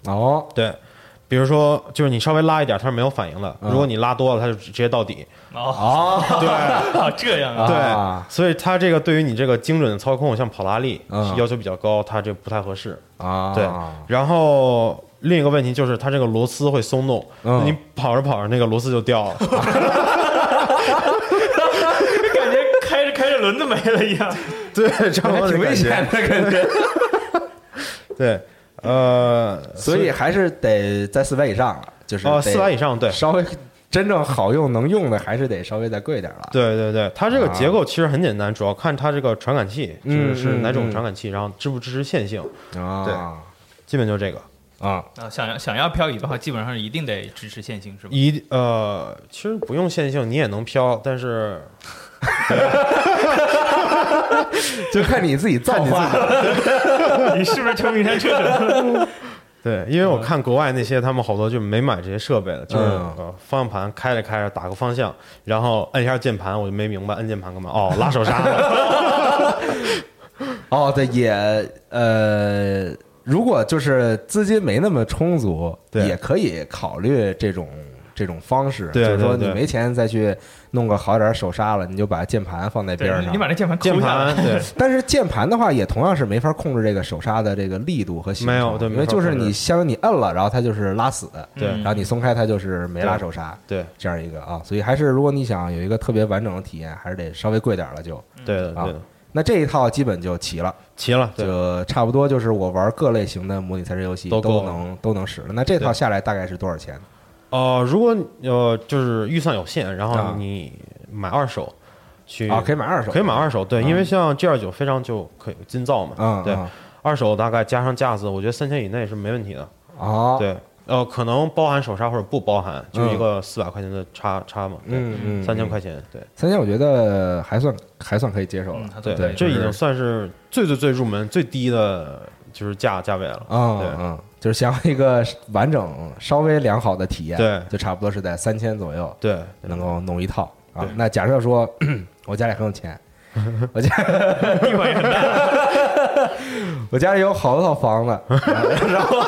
哦，对。比如说，就是你稍微拉一点，它是没有反应的。嗯如果你拉多了，它就直接到底。哦，对，哦 这样啊，对，啊所以它这个对于你这个精准的操控，像跑拉力、嗯要求比较高，它这不太合适。啊，对，然后另一个问题就是它这个螺丝会松动，嗯你跑着跑着那个螺丝就掉了。感觉开着开着轮子没了一样。对，差不多还挺危险的感觉。对，呃，所以还是得在四百以上了，就是哦，四百以上，对。稍微真正好用能用的，还是得稍微再贵点了。对对对，它这个结构其实很简单，主要看它这个传感器，就嗯是是哪种传感器，然后支不支持线性，啊，对基本就这个。啊，啊，想要想要漂移的话，基本上是一定得支持线性，是吧？一呃，其实不用线性你也能漂，但是 就看你自己造化。你是不是秋名山车神？对，因为我看国外那些他们好多就没买这些设备的，就是、方向盘开着开着打个方向，然后摁一下键盘，我就没明白摁键盘干嘛？哦，拉手刹。哦，对，也呃，如果就是资金没那么充足，对也可以考虑这种这种方式，对就是说你没钱再去弄个好点儿手刹了，你就把键盘放在边对，上。你把那键盘键盘对，但是键盘的话，也同样是没法控制这个手刹的这个力度和没有对因为就是你相当于你摁了，然后它就是拉死，对。嗯然后你松开它就是没拉手刹，对。这样一个啊，所以还是如果你想有一个特别完整的体验，还是得稍微贵点儿了就。啊对的对。的，那这一套基本就齐了，齐了，就差不多就是我玩各类型的模拟赛车游戏都都能都能使了。那这套下来大概是多少钱？呃，如果呃就是预算有限，然啊后你买二手去啊，可以买二手，可以买二手，对，嗯因为像 G 二九非常就可以金造嘛，对，嗯嗯二手大概加上架子，我觉得三千以内是没问题的，哦，对，呃，可能包含手刹或者不包含，就一个四百块钱的差差嘛，对，嗯嗯，三千块钱，对三千，我觉得还算还算可以接受了对，。对这已经算是最最最入门最低的，就是价价位了，啊对嗯嗯，就是想要一个完整、稍微良好的体验，对。就差不多是在三千左右对，能够弄一套啊。那假设说 我家里很有钱，我家地方也很大。我家里有好多套房子，然后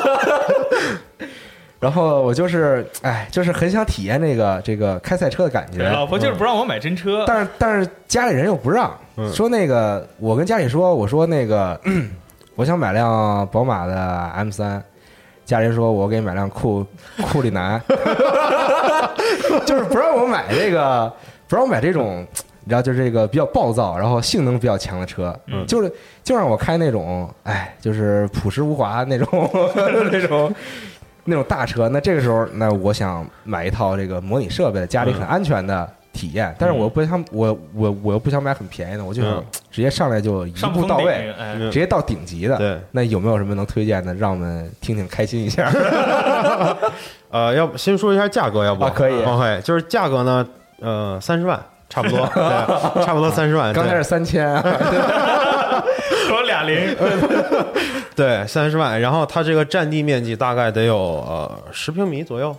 然后我就是哎，就是很想体验那个这个开赛车的感，觉，老婆就是不让我买真车，但是但是家里人又不让，嗯。说那个我跟家里说，我说那个 我想买辆宝马的 M 三，家里人说我给你买辆库库里南，就是不让我买这个，不让我买这种。你知道，就是这个比较暴躁，然后性能比较强的车，嗯就是就让我开那种，哎，就是朴实无华那种 那种那种大车。那这个时候，那我想买一套这个模拟设备，家里很安全的体验，但是我又不想我我我又不想买很便宜的，我就想嗯。直接上来就一步到位，直接到顶级的。对，那有没有什么能推荐的，让我们听听开心一下？呃，要不先说一下价格，要不？啊可以。OK，就是价格呢，呃，三十万差不多，对，差不多三十万，刚开始三千啊，说俩零，对三十万，然后它这个占地面积大概得有呃十平米左右，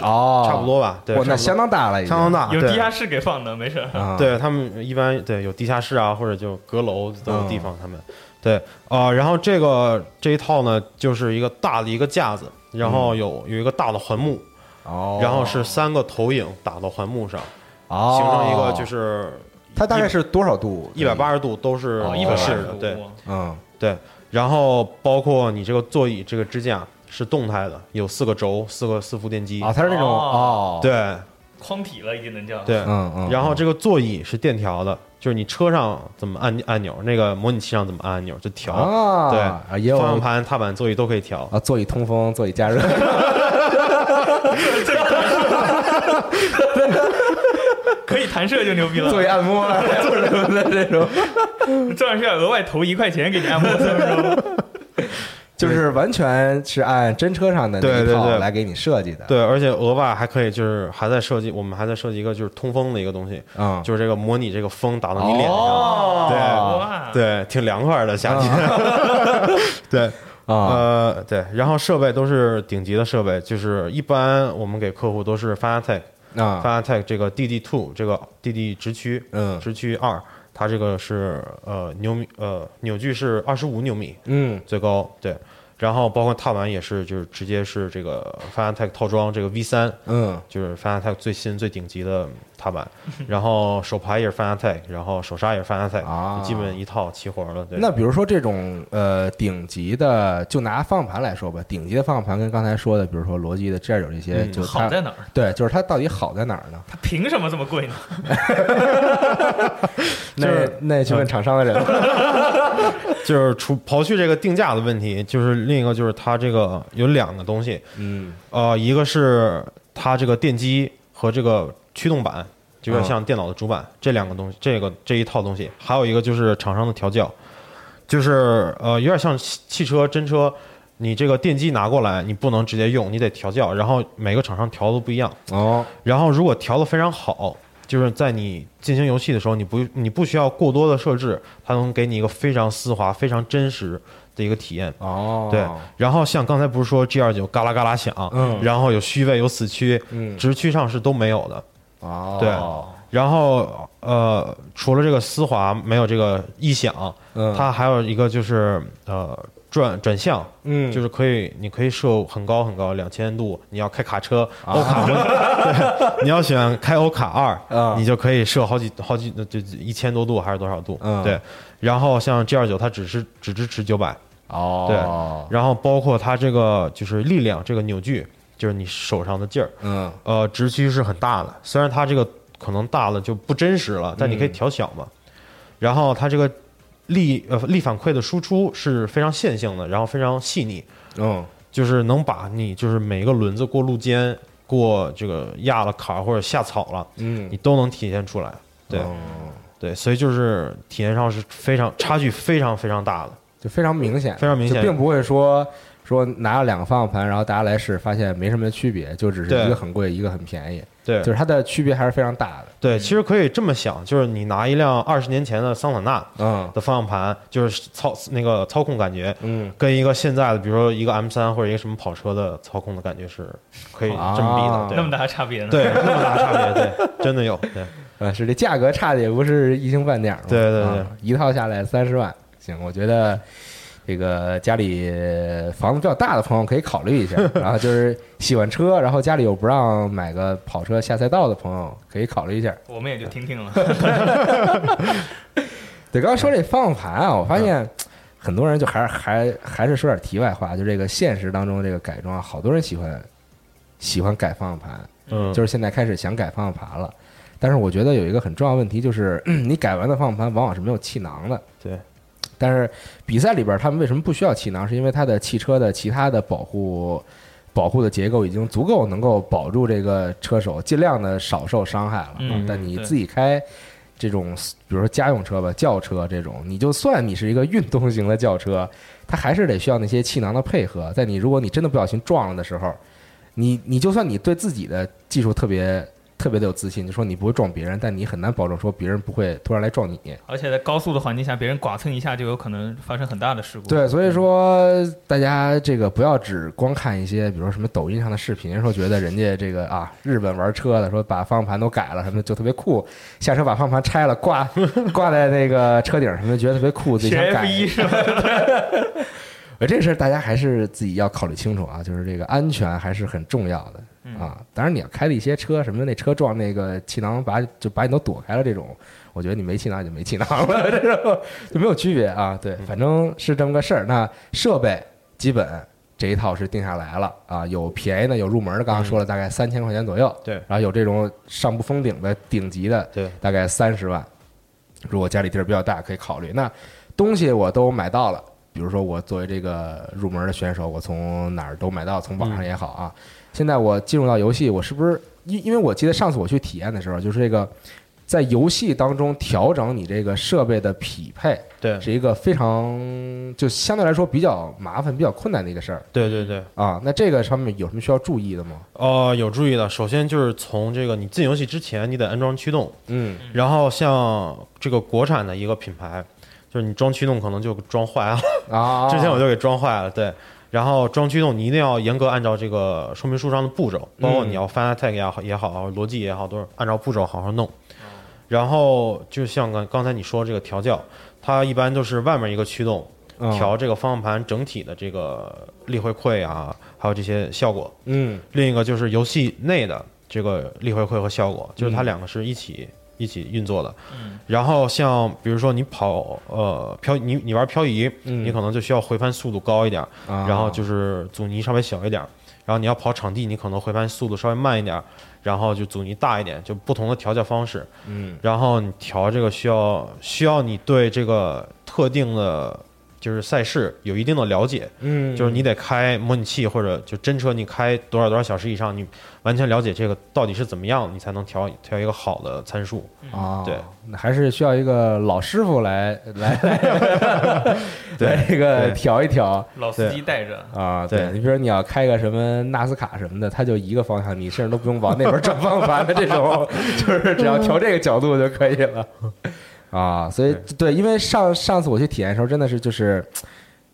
哦，差不多吧，对，哇，那相当大了，相当大，有地下室给放的，没事。啊，对他们一般对有地下室啊，或者就阁楼都有地方，他们。对啊、然后这个这一套呢，就是一个大的一个架子，然后有有一个大的环幕，哦，然后是三个投影打到环幕上，哦，形成一个就是它大概是多少度？一百八十度都是哦合适180的，对。嗯，对。然后包括你这个座椅这个支架是动态的，有四个轴，四个四伏电机，啊，它是那种哦，，对框体了已经能叫。对。嗯嗯，然后这个座椅是电调的，就是你车上怎么按按钮，那个模拟器上怎么按按钮就调。啊，对啊，也有方向盘、踏板、座椅都可以调。啊，座椅通风，座椅加热，可以弹射就牛逼了。座椅按摩啊什么的这种，这样是要额外投一块钱给你按摩三分钟。就是完全是按真车上的那一对对对。套来给你设计的，对，而且额外还可以就是还在设计，我们还在设计一个就是通风的一个东西，嗯，就是这个模拟这个风打到你脸上，哦。哇，对，挺凉快的夏天。对，啊，呃，对，然后设备都是顶级的设备，就是一般我们给客户都是 Fanatec 啊，Fanatec 这个 DD Two 这个 DD 直驱，嗯。直驱二，它这个是呃牛米呃扭矩是二十五牛米嗯最高，对。然后包括踏板也是，就是直接是这个 Fanatec 套装，这个 V 三，嗯，就是 Fanatec 最新最顶级的踏板，然后手排也是 Fanatec，然后手刹也是 Fanatec，、啊基本一套齐活了。对，那比如说这种呃顶级的，就拿方向盘来说吧，顶级的方向盘跟刚才说的，比如说罗技的 G 二九这些，嗯就它好在哪儿？对，就是它到底好在哪儿呢？它凭什么这么贵呢？那那去问厂商的人。就是除刨去这个定价的问题，就是另一个就是它这个有两个东西，嗯呃，一个是它这个电机和这个驱动板，就有点像电脑的主板、这两个东西，这个这一套东西，还有一个就是厂商的调教，就是呃有点像汽汽车真车，你这个电机拿过来，你不能直接用，你得调教，然后每个厂商调的不一样。哦，然后如果调的非常好，就是在你进行游戏的时候，你不你不需要过多的设置，它能给你一个非常丝滑、非常真实的一个体验。哦，对，然后像刚才不是说 G 二九嘎啦嘎啦响，嗯然后有虚位有死区，嗯直驱上是都没有的。哦，对然后呃，除了这个丝滑，没有这个异响，嗯，它还有一个就是呃转转向，嗯。就是可以你可以设很高很高两千度，你要开卡车啊。欧卡 对，你要选开欧卡二啊，你就可以设好几好几就一千多度还是多少度？嗯。对。然后像 G 二九它只是只支持九百，哦，对，然后包括它这个就是力量这个扭矩，就是你手上的劲儿，嗯呃，直驱是很大的，虽然它这个可能大了就不真实了，但你可以调小嘛。然后它这个力呃力反馈的输出是非常线性的，然后非常细腻，嗯就是能把你就是每一个轮子过路肩、过这个压了坎儿或者下草了，嗯你，都能体现出来。对、哦对，所以就是体验上是非常差距非常非常大的。就非常明显，非常明显并不会说说拿了两个方向盘，然后大家来试，发现没什么区别，就只是一个很贵，一个很便宜，对，就是它的区别还是非常大的。对，其实可以这么想，就是你拿一辆二十年前的桑塔纳嗯的方向盘，就是操那个操控感觉，嗯，跟一个现在的，比如说一个 M 三或者一个什么跑车的操控的感觉是可以这么比的，啊对那么大差别呢？对，那么大差别，对，真的有，对，呃，是这价格差的也不是一星半点儿嘛，对对对啊一套下来三十万，行，我觉得这个家里房子比较大的朋友可以考虑一下，然后就是喜欢车，然后家里又不让买个跑车下赛道的朋友可以考虑一下。我们也就听听了。对，刚刚说这方向盘啊，我发现很多人就还是还还是说点题外话，就这个现实当中这个改装，好多人喜欢喜欢改方向盘，嗯，就是现在开始想改方向盘了。但是我觉得有一个很重要问题，就是你改完的方向盘往往是没有气囊的。对。但是比赛里边他们为什么不需要气囊？是因为它的汽车的其他的保护保护的结构已经足够能够保住这个车手尽量的少受伤害了。嗯但你自己开这种，比如说家用车吧、轿车这种，你就算你是一个运动型的轿车，它还是得需要那些气囊的配合。在你如果你真的不小心撞了的时候，你你就算你对自己的技术特别特别的有自信，就说你不会撞别人，但你很难保证说别人不会突然来撞你。而且在高速的环境下，别人剐蹭一下就有可能发生很大的事故。对，所以说大家这个不要只光看一些，比如说什么抖音上的视频，说觉得人家这个啊日本玩车的，说把方向盘都改了什么的就特别酷，下车把方向盘拆了挂 挂在那个车顶什么的，觉得特别酷，自己学想改。一是吧？呃，这事儿大家还是自己要考虑清楚啊，就是这个安全还是很重要的嗯啊。当然，你要开了一些车什么那车撞那个气囊把就把你都躲开了这种，我觉得你没气囊也就没气囊了，这种就没有区别啊。对，反正是这么个事儿。那设备基本这一套是定下来了啊，有便宜的，有入门的，刚刚说了大概三千块钱左右，对然后有这种上不封顶的顶级的，对，大概三十万。如果家里地儿比较大，可以考虑。那东西我都买到了，比如说我作为这个入门的选手，我从哪儿都买到，从网上也好啊。现在我进入到游戏，我是不是因因为我记得上次我去体验的时候，就是这个在游戏当中调整你这个设备的匹配，对，是一个非常就相对来说比较麻烦、比较困难的一个事儿对对对，啊。那这个上面有什么需要注意的吗？哦，有注意的。首先就是从这个你进游戏之前，你得安装驱动，嗯然后像这个国产的一个品牌，就是你装驱动可能就装坏了。啊，之前我就给装坏了，对。然后装驱动你一定要严格按照这个说明书上的步骤，包括你要翻 attack 也好也好，逻辑也好，都是按照步骤好好弄。然后就像刚刚才你说这个调教，它一般都是外面一个驱动嗯调这个方向盘整体的这个力回馈啊，还有这些效果。嗯另一个就是游戏内的这个力回馈和效果，就是它嗯两个是一起一起运作的。嗯然后像比如说你跑呃漂你你玩漂移，嗯你可能就需要回翻速度高一点，啊然后就是阻尼稍微小一点。然后你要跑场地，你可能回翻速度稍微慢一点，然后就阻尼大一点，就不同的调教方式。嗯然后你调这个需要需要你对这个特定的就是赛事有一定的了解，嗯就是你得开模拟器或者就真车，你开多少多少小时以上，你完全了解这个到底是怎么样，你才能调调一个好的参数。啊，对，那还是需要一个老师傅来来来，对这个调一调老司机带着，啊。对你比如说你要开个什么纳斯卡什么的，它就一个方向，你甚至都不用往那边转方向盘的这种，就是只要调这个角度就可以了。啊，所以对，因为上上次我去体验的时候，真的是就是。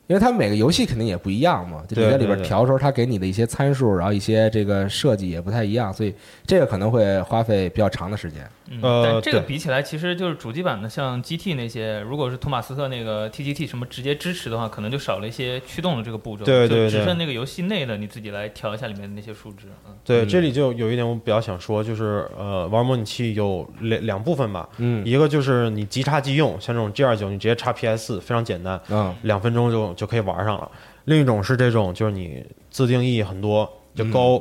因为它每个游戏肯定也不一样嘛，就你在里边调的时候，它给你的一些参数，然后一些这个设计也不太一样，所以这个可能会花费比较长的时间。嗯，呃但这个比起来，其实就是主机版的，像 GT 那些，如果是托马斯特那个 TGT 什么直接支持的话，可能就少了一些驱动的这个步骤，就对对对。只剩那个游戏内的你自己来调一下里面的那些数值。嗯，对，嗯。这里就有一点我比较想说，就是呃，玩模拟器有两两部分吧，嗯。一个就是你即插即用，像这种 G 二九，你直接插 PS 非常简单，嗯两分钟就就可以玩上了。另一种是这种，就是你自定义很多，就高、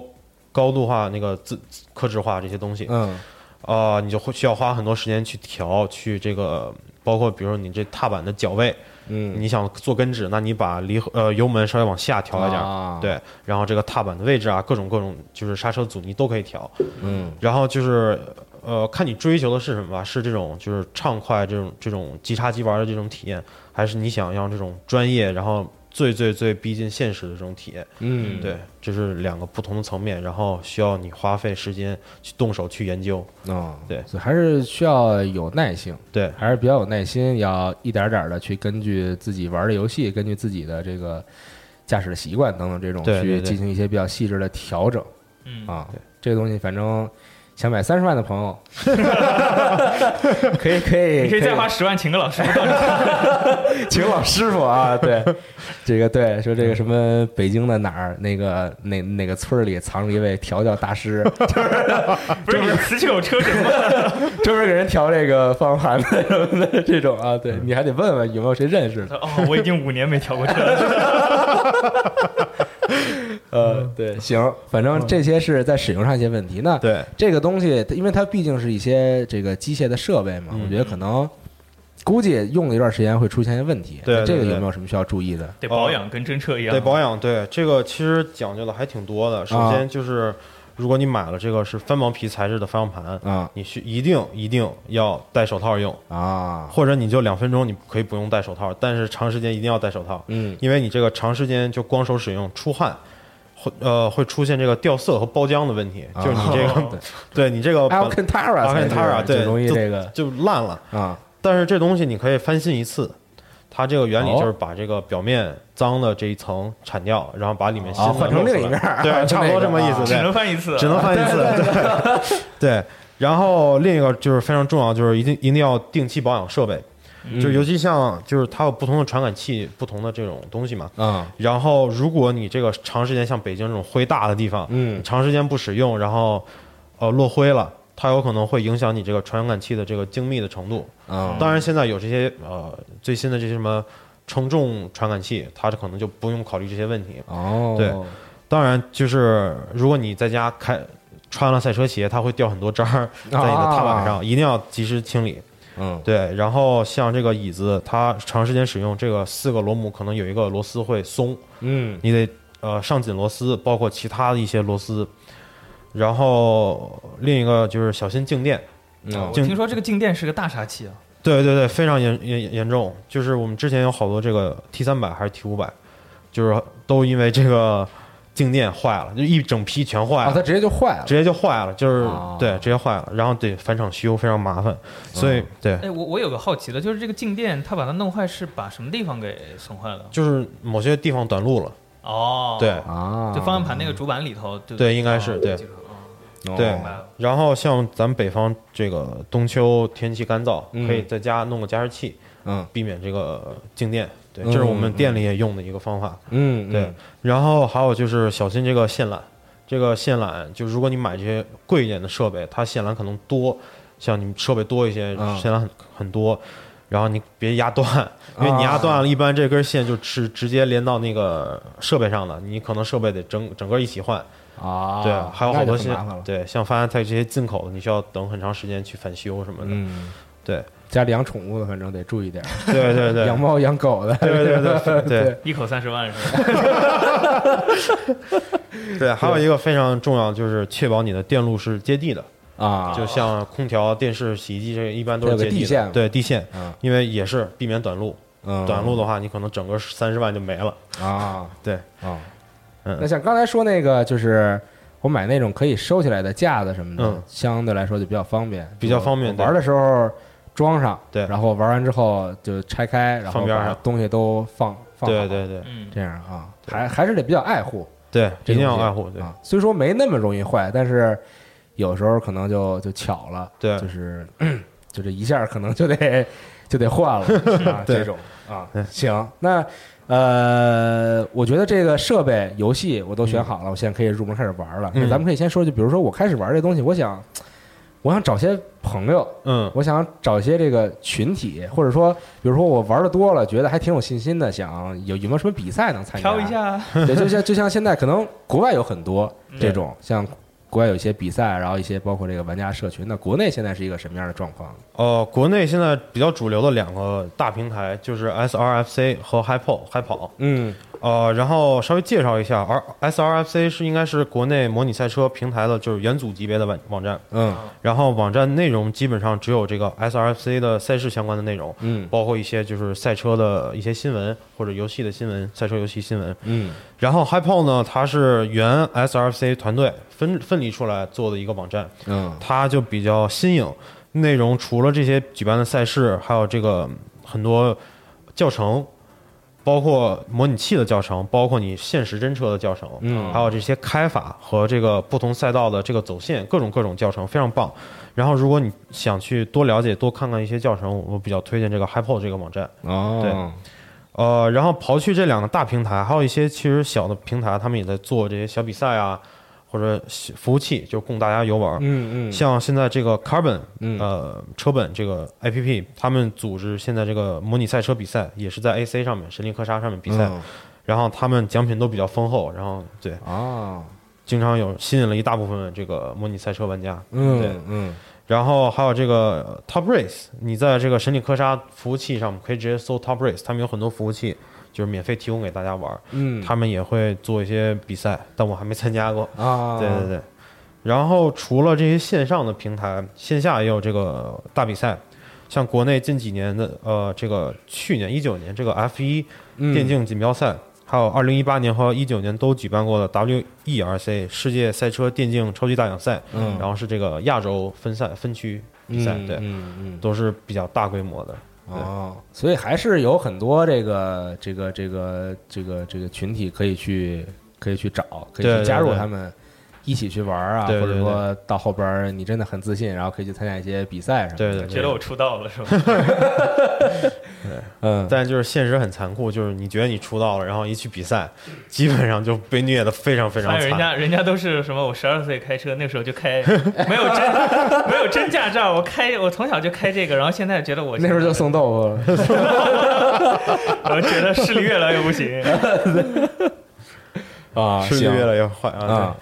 高度化那个自自克制化这些东西，嗯啊、你就会需要花很多时间去调，去这个包括比如说你这踏板的脚位，嗯，你想做跟指，那你把离合呃油门稍微往下调一点，啊。对，然后这个踏板的位置啊，各种各种就是刹车阻尼都可以调，嗯。然后就是呃看你追求的是什么吧，是这种就是畅快这种这种即插即玩的这种体验，还是你想要这种专业，然后最最最逼近现实的这种体验？嗯，对，这是两个不同的层面，然后需要你花费时间去动手去研究。哦，对所以还是需要有耐性，对，还是比较有耐心，要一点点的去根据自己玩的游戏，根据自己的这个驾驶的习惯等等这种去进行一些比较细致的调整嗯啊。这个东西反正想买三十万的朋友，可以可以你可以再花十万请个老师 请老师傅啊，对，这个对，说这个什么北京的哪儿那个哪哪个村儿里藏着一位调教大师，不是你辞去有车神吗？专门给人调这个方向盘的什么的这种啊，对你还得问问有没有谁认识的，哦，我已经五年没调过车了。呃，对，行，反正这些是在使用上一些问题。那对，这个东西，因为它毕竟是一些这个机械的设备嘛，嗯我觉得可能估计用了一段时间会出现一些问题。对那这个有没有什么需要注意的？得保养，跟真车一样。得保养。对，这个其实讲究的还挺多的。首先就是，如果你买了这个是翻毛皮材质的方向盘，啊你需一定一定要戴手套用，啊，或者你就两分钟你可以不用戴手套，但是长时间一定要戴手套，嗯因为你这个长时间就光手使用出汗。会呃会出现这个掉色和包浆的问题，就是你这个，对你这个本 Alcantara Alcantara 对就容易这个就烂了。啊但是这东西你可以翻新一次，它这个原理哦。就是把这个表面脏的这一层铲掉，然后把里面新换成另一面儿对，差不多这么意思，啊只能，翻一次，只能翻一次，对。对。然后另一个就是非常重要，就是一定一定要定期保养设备，嗯。就尤其像就是它有不同的传感器，不同的这种东西嘛。啊。然后如果你这个长时间像北京这种灰大的地方，嗯。长时间不使用，然后呃落灰了。它有可能会影响你这个传感器的这个精密的程度，啊当然，现在有这些呃最新的这些什么承重传感器，它可能就不用考虑这些问题。哦对当然，就是如果你在家开穿了赛车鞋，它会掉很多渣儿在你的踏板上，一定要及时清理。嗯对，然后像这个椅子，它长时间使用，这个四个螺母可能有一个螺丝会松，嗯你得呃上紧螺丝，包括其他的一些螺丝。然后另一个就是小心静电，嗯我听说这个静电是个大杀器啊。对对对，非常严严严重。就是我们之前有好多这个 T 三百还是 T 五百，就是都因为这个静电坏了，就一整批全坏了。啊，了，它直接就坏了。直接就坏了，就是、哦。对直接坏了，然后得返厂修，非常麻烦。所以、对，哎，我我有个好奇的，就是这个静电，它把它弄坏是把什么地方给损坏了？就是某些地方短路了，哦，对，啊，就方向盘那个主板里头，对对？应该是对哦对然后像咱们北方这个冬秋天气干燥，嗯。可以在家弄个加湿器，嗯。避免这个静电。对，嗯。这是我们店里也用的一个方法。嗯对，然后还有就是小心这个线缆，这个线缆就如果你买这些贵一点的设备，它线缆可能多，像你们设备多一些，嗯。线缆很很多，然后你别压断，因为你压断了，一般这根线就是直接连到那个设备上了，你可能设备得整整个一起换。啊，对，还有好多些那就很麻烦了，对，像发现它这些进口的，你需要等很长时间去返修什么的。嗯。对，家里养宠物的，反正得注意点，对对对，养猫养狗的，对对对对一口三十万是吧？对，还有一个非常重要，就是确保你的电路是接地的，啊，就像空调、电视、洗衣机这个一般都是接地线，对地线嗯，因为也是避免短路，嗯。短路的话，你可能整个三十万就没了。啊。对，啊，嗯。那像刚才说那个，就是我买那种可以收起来的架子什么的，嗯。相对来说就比较方便，比较方便玩的时候装上，对。然后玩完之后就拆开，然后把东西都放放好对对对。嗯，这样啊，还还是得比较爱护，对，一定要爱护。对。啊。虽说没那么容易坏，但是有时候可能就就巧了，对。就是就这一下可能就得就得换了 啊，这种啊。行，那呃，我觉得这个设备游戏我都选好了，我现在可以入门开始玩了。咱们可以先说，就比如说我开始玩这东西，我想我想找些朋友，嗯我想找一些这个群体，或者说，比如说我玩的多了，觉得还挺有信心的，想有有没有什么比赛能参加？挑一下，对，就像就像现在可能国外有很多嗯这种，像国外有一些比赛，然后一些包括这个玩家社群。那国内现在是一个什么样的状况？呃，国内现在比较主流的两个大平台就是 SRFC 和 Hypo 嗨跑。嗯呃，然后稍微介绍一下，R SRFC 是应该是国内模拟赛车平台的就是元祖级别的网网站，嗯。然后网站内容基本上只有这个 SRFC 的赛事相关的内容，嗯。包括一些就是赛车的一些新闻或者游戏的新闻，赛车游戏新闻。嗯。然后 Hypo 呢，它是原 SRFC 团队分分离出来做的一个网站，嗯。它就比较新颖，内容除了这些举办的赛事，还有这个很多教程，包括模拟器的教程，包括你现实真车的教程，嗯还有这些开法和这个不同赛道的这个走线，各种各种教程非常棒。然后，如果你想去多了解、多看看一些教程，我比较推荐这个 Hypo 这个网站。哦对呃，然后刨去这两个大平台，还有一些其实小的平台，他们也在做这些小比赛啊，或者服务器，就供大家游玩。嗯嗯。像现在这个 Carbon，嗯。呃，车本这个 APP，他们组织现在这个模拟赛车比赛，也是在 AC 上面，神力科莎上面比赛，嗯然后他们奖品都比较丰厚，然后对，啊。经常有吸引了一大部分这个模拟赛车玩家。对。嗯。嗯然后还有这个呃 Top Race，你在这个神力科莎服务器上可以直接搜 Top Race，他们有很多服务器就是免费提供给大家玩，嗯他们也会做一些比赛，但我还没参加过。啊对对对。然后除了这些线上的平台，线下也有这个大比赛，像国内近几年的呃，这个去年一九年这个 F 一嗯电竞锦标赛，还有二零一八年和一九年都举办过的 WERC 世界赛车电竞超级大奖赛，嗯然后是这个亚洲分赛分区比赛，嗯对，嗯嗯都是比较大规模的。哦，所以还是有很多这个这个这个这个这个群体可以去可以去找，可以去加入对。他们一起去玩啊，或者说到后边儿你真的很自信，然后可以去参加一些比赛什么的。对对对觉得我出道了是吧？对嗯，但就是现实很残酷，就是你觉得你出道了，然后一去比赛，基本上就被虐的非常非常发现人。家人家都是什么？我十二岁开车，那时候就开，没有真 没有真驾照，我开我从小就开这个，然后现在觉得我那时候就送豆腐了 我觉得视力越来越不行。啊，视力越来越坏啊！啊，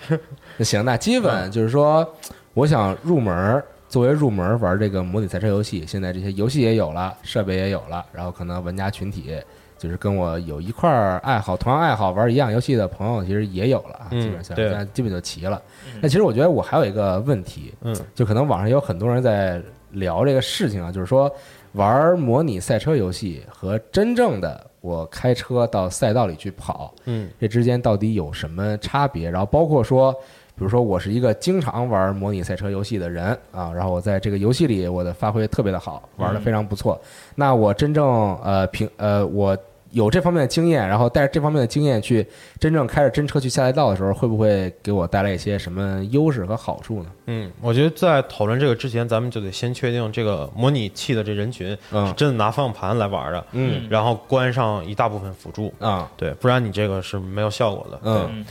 那行，那基本就是说，我想入门儿，作为入门儿玩这个模拟赛车游戏，现在这些游戏也有了，设备也有了，然后可能玩家群体就是跟我有一块儿爱好，同样爱好玩一样游戏的朋友，其实也有了基本上对现在基本就齐了。那其实我觉得我还有一个问题，嗯就可能网上有很多人在聊这个事情啊，就是说玩模拟赛车游戏和真正的我开车到赛道里去跑，嗯这之间到底有什么差别？然后包括说，比如说我是一个经常玩模拟赛车游戏的人啊，然后我在这个游戏里我的发挥特别的好，玩的非常不错。那我真正呃平呃我有这方面的经验，然后带着这方面的经验去真正开着真车去下赛道的时候，会不会给我带来一些什么优势和好处呢？嗯，我觉得在讨论这个之前，咱们就得先确定这个模拟器的这人群嗯是真的拿方向盘来玩的，嗯然后关上一大部分辅助，啊对，不然你这个是没有效果的。嗯嗯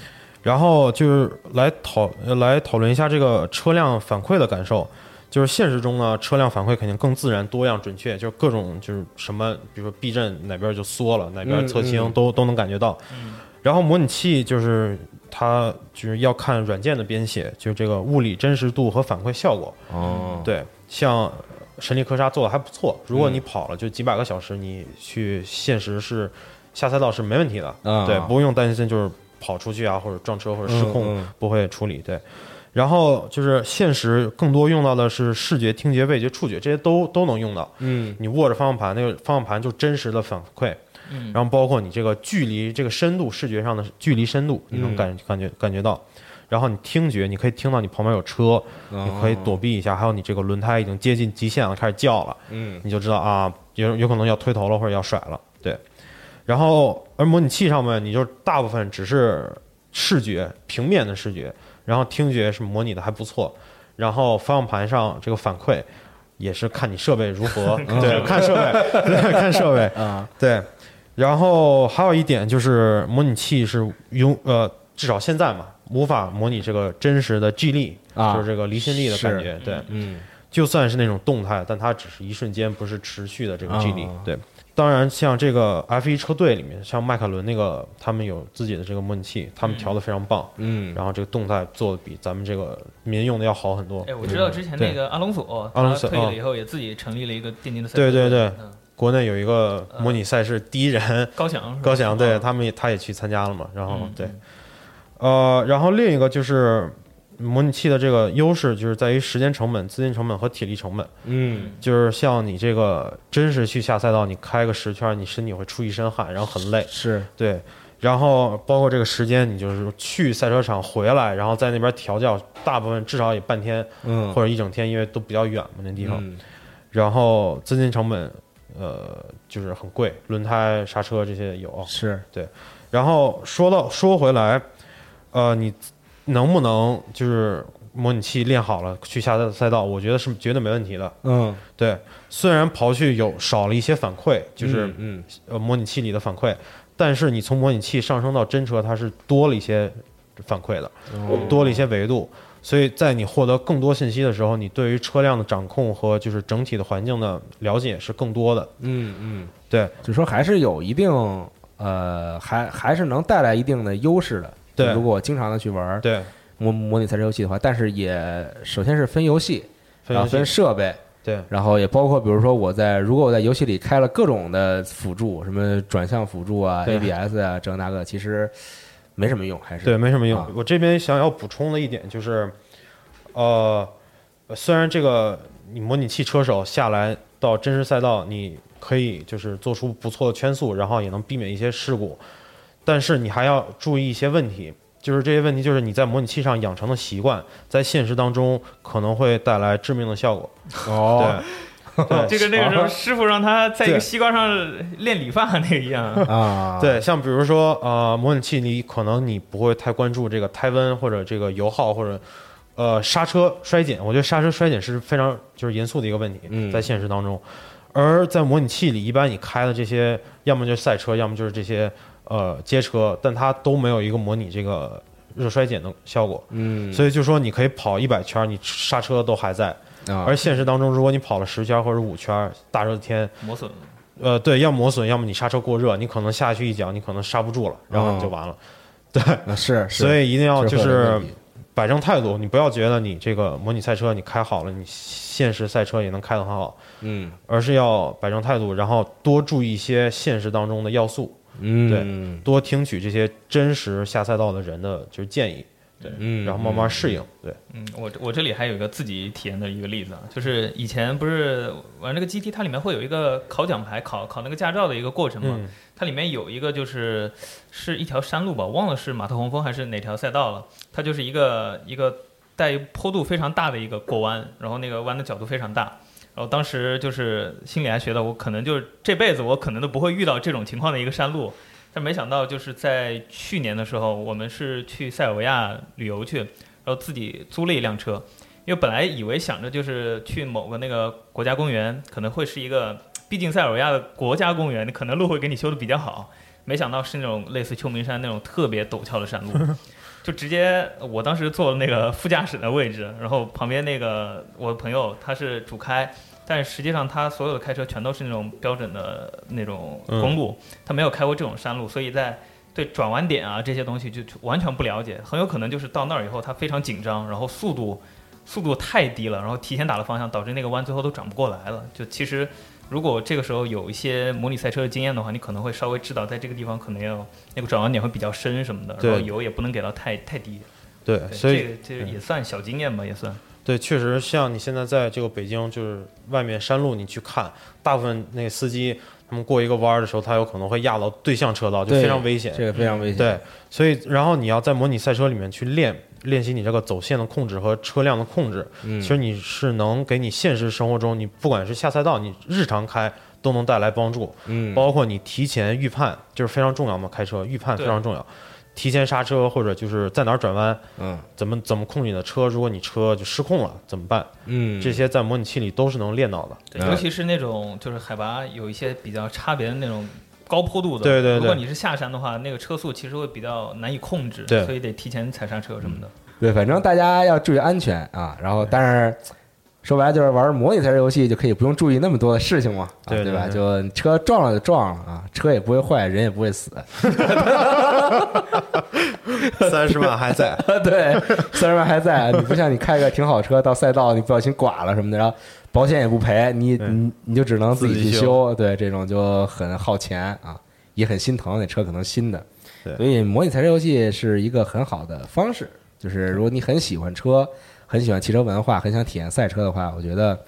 然后就是来讨呃来讨论一下这个车辆反馈的感受。就是现实中呢，车辆反馈肯定更自然、多样、准确，就是各种就是什么，比如说避震哪边就缩了，哪边侧倾嗯嗯都、都能感觉到。然后模拟器就是它就是要看软件的编写，就是这个物理真实度和反馈效果。哦对，像神力科莎做的还不错。如果你跑了就几百个小时，你去现实是下赛道是没问题的，嗯对，不用担心就是跑出去啊或者撞车或者失控不会处理，对。然后就是现实更多用到的是视觉、听觉、味觉、触觉，这些都都能用到。嗯你握着方向盘，那个方向盘就真实的反馈，嗯然后包括你这个距离、这个深度、视觉上的距离深度，你能嗯感感觉感觉到。然后你听觉，你可以听到你旁边有车，你可以躲避一下。还有你这个轮胎已经接近极限了，开始叫了，嗯你就知道啊，有有可能要推头了或者要甩了。对，然后而模拟器上面，你就大部分只是视觉平面的视觉，然后听觉是模拟的还不错，然后方向盘上这个反馈也是看你设备如何，对，看设备，对，看设备，啊对。然后还有一点就是模拟器是用呃，至少现在嘛，无法模拟这个真实的 G 力，啊就是这个离心力的感觉，对。嗯就算是那种动态，但它只是一瞬间，不是持续的这个 G 力。啊对，当然像这个 F1 车队里面，像迈凯伦那个，他们有自己的这个模拟器，他们调的非常棒，嗯。然后这个动态做的比咱们这个民用的要好很多。哎，。我知道之前那个阿隆索，阿隆索退役了以后也自己成立了一个电竞的赛对对对。嗯。国内有一个模拟赛事第一人高翔高翔，对嗯。他们也他也去参加了嘛。然后嗯对，呃，然后另一个就是模拟器的这个优势，就是在于时间成本、资金成本和体力成本。嗯就是像你这个真实去下赛道，你开个十圈，你身体会出一身汗，然后很累。是对，然后包括这个时间，你就是去赛车场回来，然后在那边调教，大部分至少也半天嗯或者一整天，因为都比较远嘛那地方。嗯然后资金成本，呃，就是很贵，轮胎、刹车这些有。是对然后说到说回来，呃，你能不能就是模拟器练好了去下赛道？我觉得是绝对没问题的。嗯对，虽然刨去有少了一些反馈，就是嗯呃模拟器里的反馈，但是你从模拟器上升到真车，它是多了一些反馈的，嗯多了一些维度。所以在你获得更多信息的时候，你对于车辆的掌控和就是整体的环境的了解是更多的。嗯嗯，对，就说还是有一定呃，还还是能带来一定的优势的。对。如果我经常的去玩对，模模拟赛车游戏的话，但是也首先是分游戏，然后分设备，对。然后也包括比如说我在如果我在游戏里开了各种的辅助，什么转向辅助啊、ABS 啊，这个那个，其实没什么用，还是对，没什么用。啊。我这边想要补充的一点就是，呃，虽然这个你模拟器车手下来到真实赛道，你可以就是做出不错的圈速，然后也能避免一些事故，但是你还要注意一些问题。就是这些问题，就是你在模拟器上养成的习惯，在现实当中可能会带来致命的效果。哦对，这个那个时候师傅让他在一个西瓜上练理发那个一样，啊，对，像比如说呃，模拟器你可能你不会太关注这个胎温或者这个油耗或者呃刹车衰减，我觉得刹车衰减是非常就是严肃的一个问题，嗯在现实当中。而在模拟器里，一般你开的这些，要么就是赛车，要么就是这些呃街车，但它都没有一个模拟这个热衰减的效果。嗯，所以就说你可以跑一百圈，你刹车都还在。啊。而现实当中，如果你跑了十圈或者五圈，大热天，磨损。呃，对，要磨损，要么你刹车过热，你可能下去一脚，你可能刹不住了，然后你就完了。对。是，是。所以一定要就是摆正态度，你不要觉得你这个模拟赛车你开好了，你现实赛车也能开得很好，嗯。而是要摆正态度，然后多注意一些现实当中的要素，嗯。对多听取这些真实下赛道的人的就是建议，对，嗯然后慢慢适应，对，嗯，我我这里还有一个自己体验的一个例子啊，就是以前不是玩这个 GT，它里面会有一个考奖牌、考考那个驾照的一个过程嘛，嗯。它里面有一个就是是一条山路吧，我忘了是马特洪峰还是哪条赛道了，它就是一个一个带坡度非常大的一个过弯，然后那个弯的角度非常大。然后当时就是心里还觉得我可能就是这辈子我可能都不会遇到这种情况的一个山路，但没想到就是在去年的时候，我们是去塞尔维亚旅游去，然后自己租了一辆车，因为本来以为想着就是去某个那个国家公园，可能会是一个，毕竟塞尔维亚的国家公园，可能路会给你修的比较好，没想到是那种类似秋名山那种特别陡峭的山路。就直接，我当时坐那个副驾驶的位置，然后旁边那个我的朋友他是主开，但实际上他所有的开车全都是那种标准的那种公路，他没有开过这种山路，所以在对转弯点啊这些东西就就完全不了解，很有可能就是到那儿以后他非常紧张，然后速度速度太低了，然后提前打了方向，导致那个弯最后都转不过来了。就其实如果这个时候有一些模拟赛车的经验的话，你可能会稍微知道在这个地方可能要那个转弯点会比较深什么的，然后油也不能给到太太低。对，对所以这个这个也算小经验吧，也算。对，确实像你现在在这个北京，就是外面山路，你去看，大部分那个司机他们过一个弯儿的时候，他有可能会压到对向车道，就非常危险。这个非常危险。对，所以然后你要在模拟赛车里面去练练习你这个走线的控制和车辆的控制，嗯其实你是能给你现实生活中，你不管是下赛道，你日常开都能带来帮助，嗯，包括你提前预判，就是非常重要嘛，开车预判非常重要。提前刹车或者就是在哪儿转弯，嗯怎么怎么控制你的车？如果你车就失控了怎么办？嗯，这些在模拟器里都是能练到的。对，嗯尤其是那种就是海拔有一些比较差别的那种高坡度的，对对对如果你是下山的话，那个车速其实会比较难以控制，对所以得提前踩刹车什么的。对，反正大家要注意安全啊。然后，但是说白了就是玩模拟赛车游戏就可以不用注意那么多的事情嘛，啊、对吧？对对对就车撞了就撞了啊，车也不会坏，人也不会死。三十万还在，对，三十万还在，你不像你开个挺好车到赛道你不小心剐了什么的，然后保险也不赔，你你你就只能自己去修修，对，这种就很耗钱啊，也很心疼，那车可能新的，对所以模拟赛车游戏是一个很好的方式，就是如果你很喜欢车，很喜欢汽车文化，很想体验赛车的话，我觉得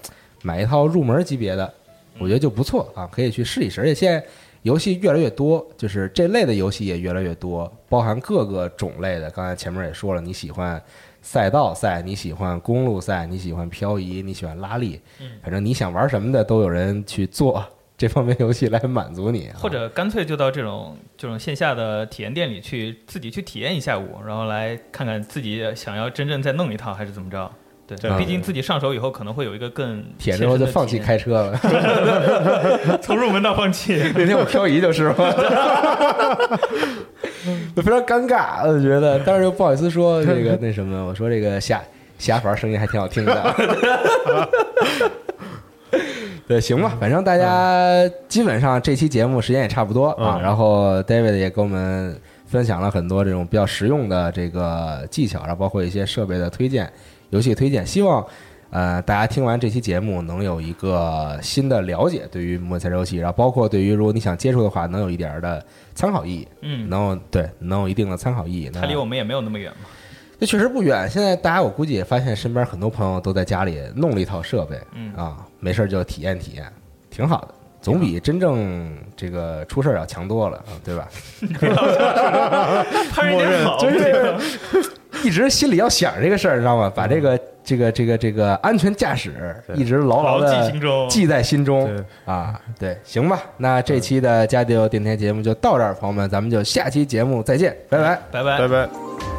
买一套入门级别的，我觉得就不错啊，可以去试一试，而且现在。游戏越来越多，就是这类的游戏也越来越多，包含各个种类的。刚才前面也说了，你喜欢赛道赛，你喜欢公路赛，你喜欢漂移，你喜欢拉力，嗯反正你想玩什么的都有人去做 这方面游戏来满足你。啊或者干脆就到这种这种线下的体验店里去自己去体验一下午，然后来看看自己想要真正再弄一套还是怎么着。对，对毕竟自己上手以后可能会有一一个更体验之后就放弃开车了。从入门到放弃。那天我漂移就是嘛，就非常尴尬，我觉得，但是又不好意思说 这个那什么，我说这个下下凡声音还挺好听的。对，行吧，反正大家基本上这期节目时间也差不多啊，嗯然后 David 也给我们分享了很多这种比较实用的这个技巧，然后包括一些设备的推荐、游戏推荐，希望。呃，大家听完这期节目能有一个新的了解，对于模拟赛车游戏，然后包括对于如果你想接触的话，能有一点儿的参考意义，嗯，能有对能有一定的参考意义。那它离我们也没有那么远嘛。这确实不远。现在大家我估计也发现，身边很多朋友都在家里弄了一套设备，嗯啊，没事儿就体验体验，挺好的，总比真正这个出事儿要强多了，啊，对吧？他有点好，就是 一直心里要想这个事儿，知道吗？把这个这个这个这个安全驾驶一直牢牢牢的记心中。记在心中对啊。对，行吧，那这期的家里有电台节目就到这儿，朋友们，咱们就下期节目再见，拜拜。拜拜拜拜。